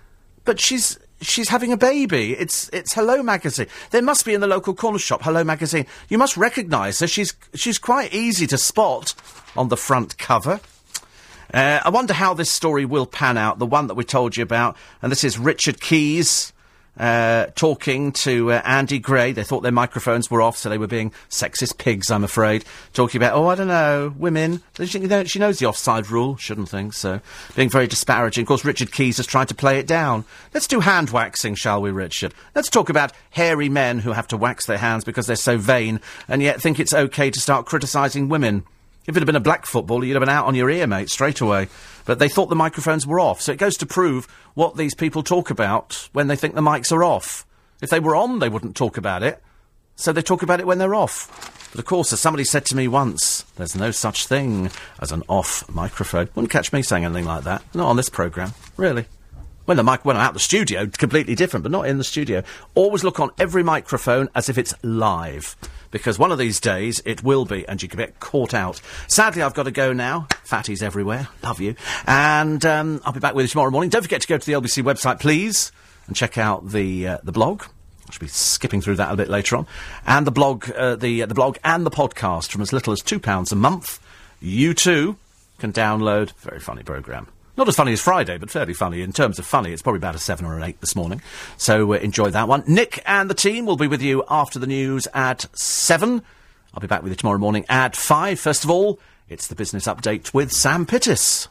but she's she's having a baby. It's it's Hello magazine. There must be in the local corner shop Hello magazine. You must recognise her. She's she's quite easy to spot on the front cover. Uh, I wonder how this story will pan out. The one that we told you about, and this is Richard Keys. Uh, talking to uh, Andy Gray. They thought their microphones were off, so they were being sexist pigs, I'm afraid. Talking about, oh, I don't know, women. She, knows the offside rule, shouldn't think, so being very disparaging. Of course, Richard Keys has tried to play it down. Let's do hand waxing, shall we, Richard? Let's talk about hairy men who have to wax their hands because they're so vain and yet think it's okay to start criticising women. If it had been a black footballer, you'd have been out on your ear, mate, straight away. But they thought the microphones were off. So it goes to prove what these people talk about when they think the mics are off. If they were on, they wouldn't talk about it. So they talk about it when they're off. But of course, as somebody said to me once, there's no such thing as an off microphone. Wouldn't catch me saying anything like that. Not on this programme. Really. When the mic when I'm out the studio, completely different, but not in the studio. Always look on every microphone as if it's live. Because one of these days it will be, and you can get caught out. Sadly, I've got to go now. Fatties everywhere. Love you. And um, I'll be back with you tomorrow morning. Don't forget to go to the LBC website, please, and check out the uh, the blog. I should be skipping through that a bit later on, and the blog, uh, the uh, the blog and the podcast from as little as two pounds a month. you too can download. Very funny programme. Not as funny as Friday, but fairly funny. In terms of funny, it's probably about a seven or an eight this morning. So uh, enjoy that one. Nick and the team will be with you after the news at seven. I'll be back with you tomorrow morning at five. First of all, it's the business update with Sam Pittis.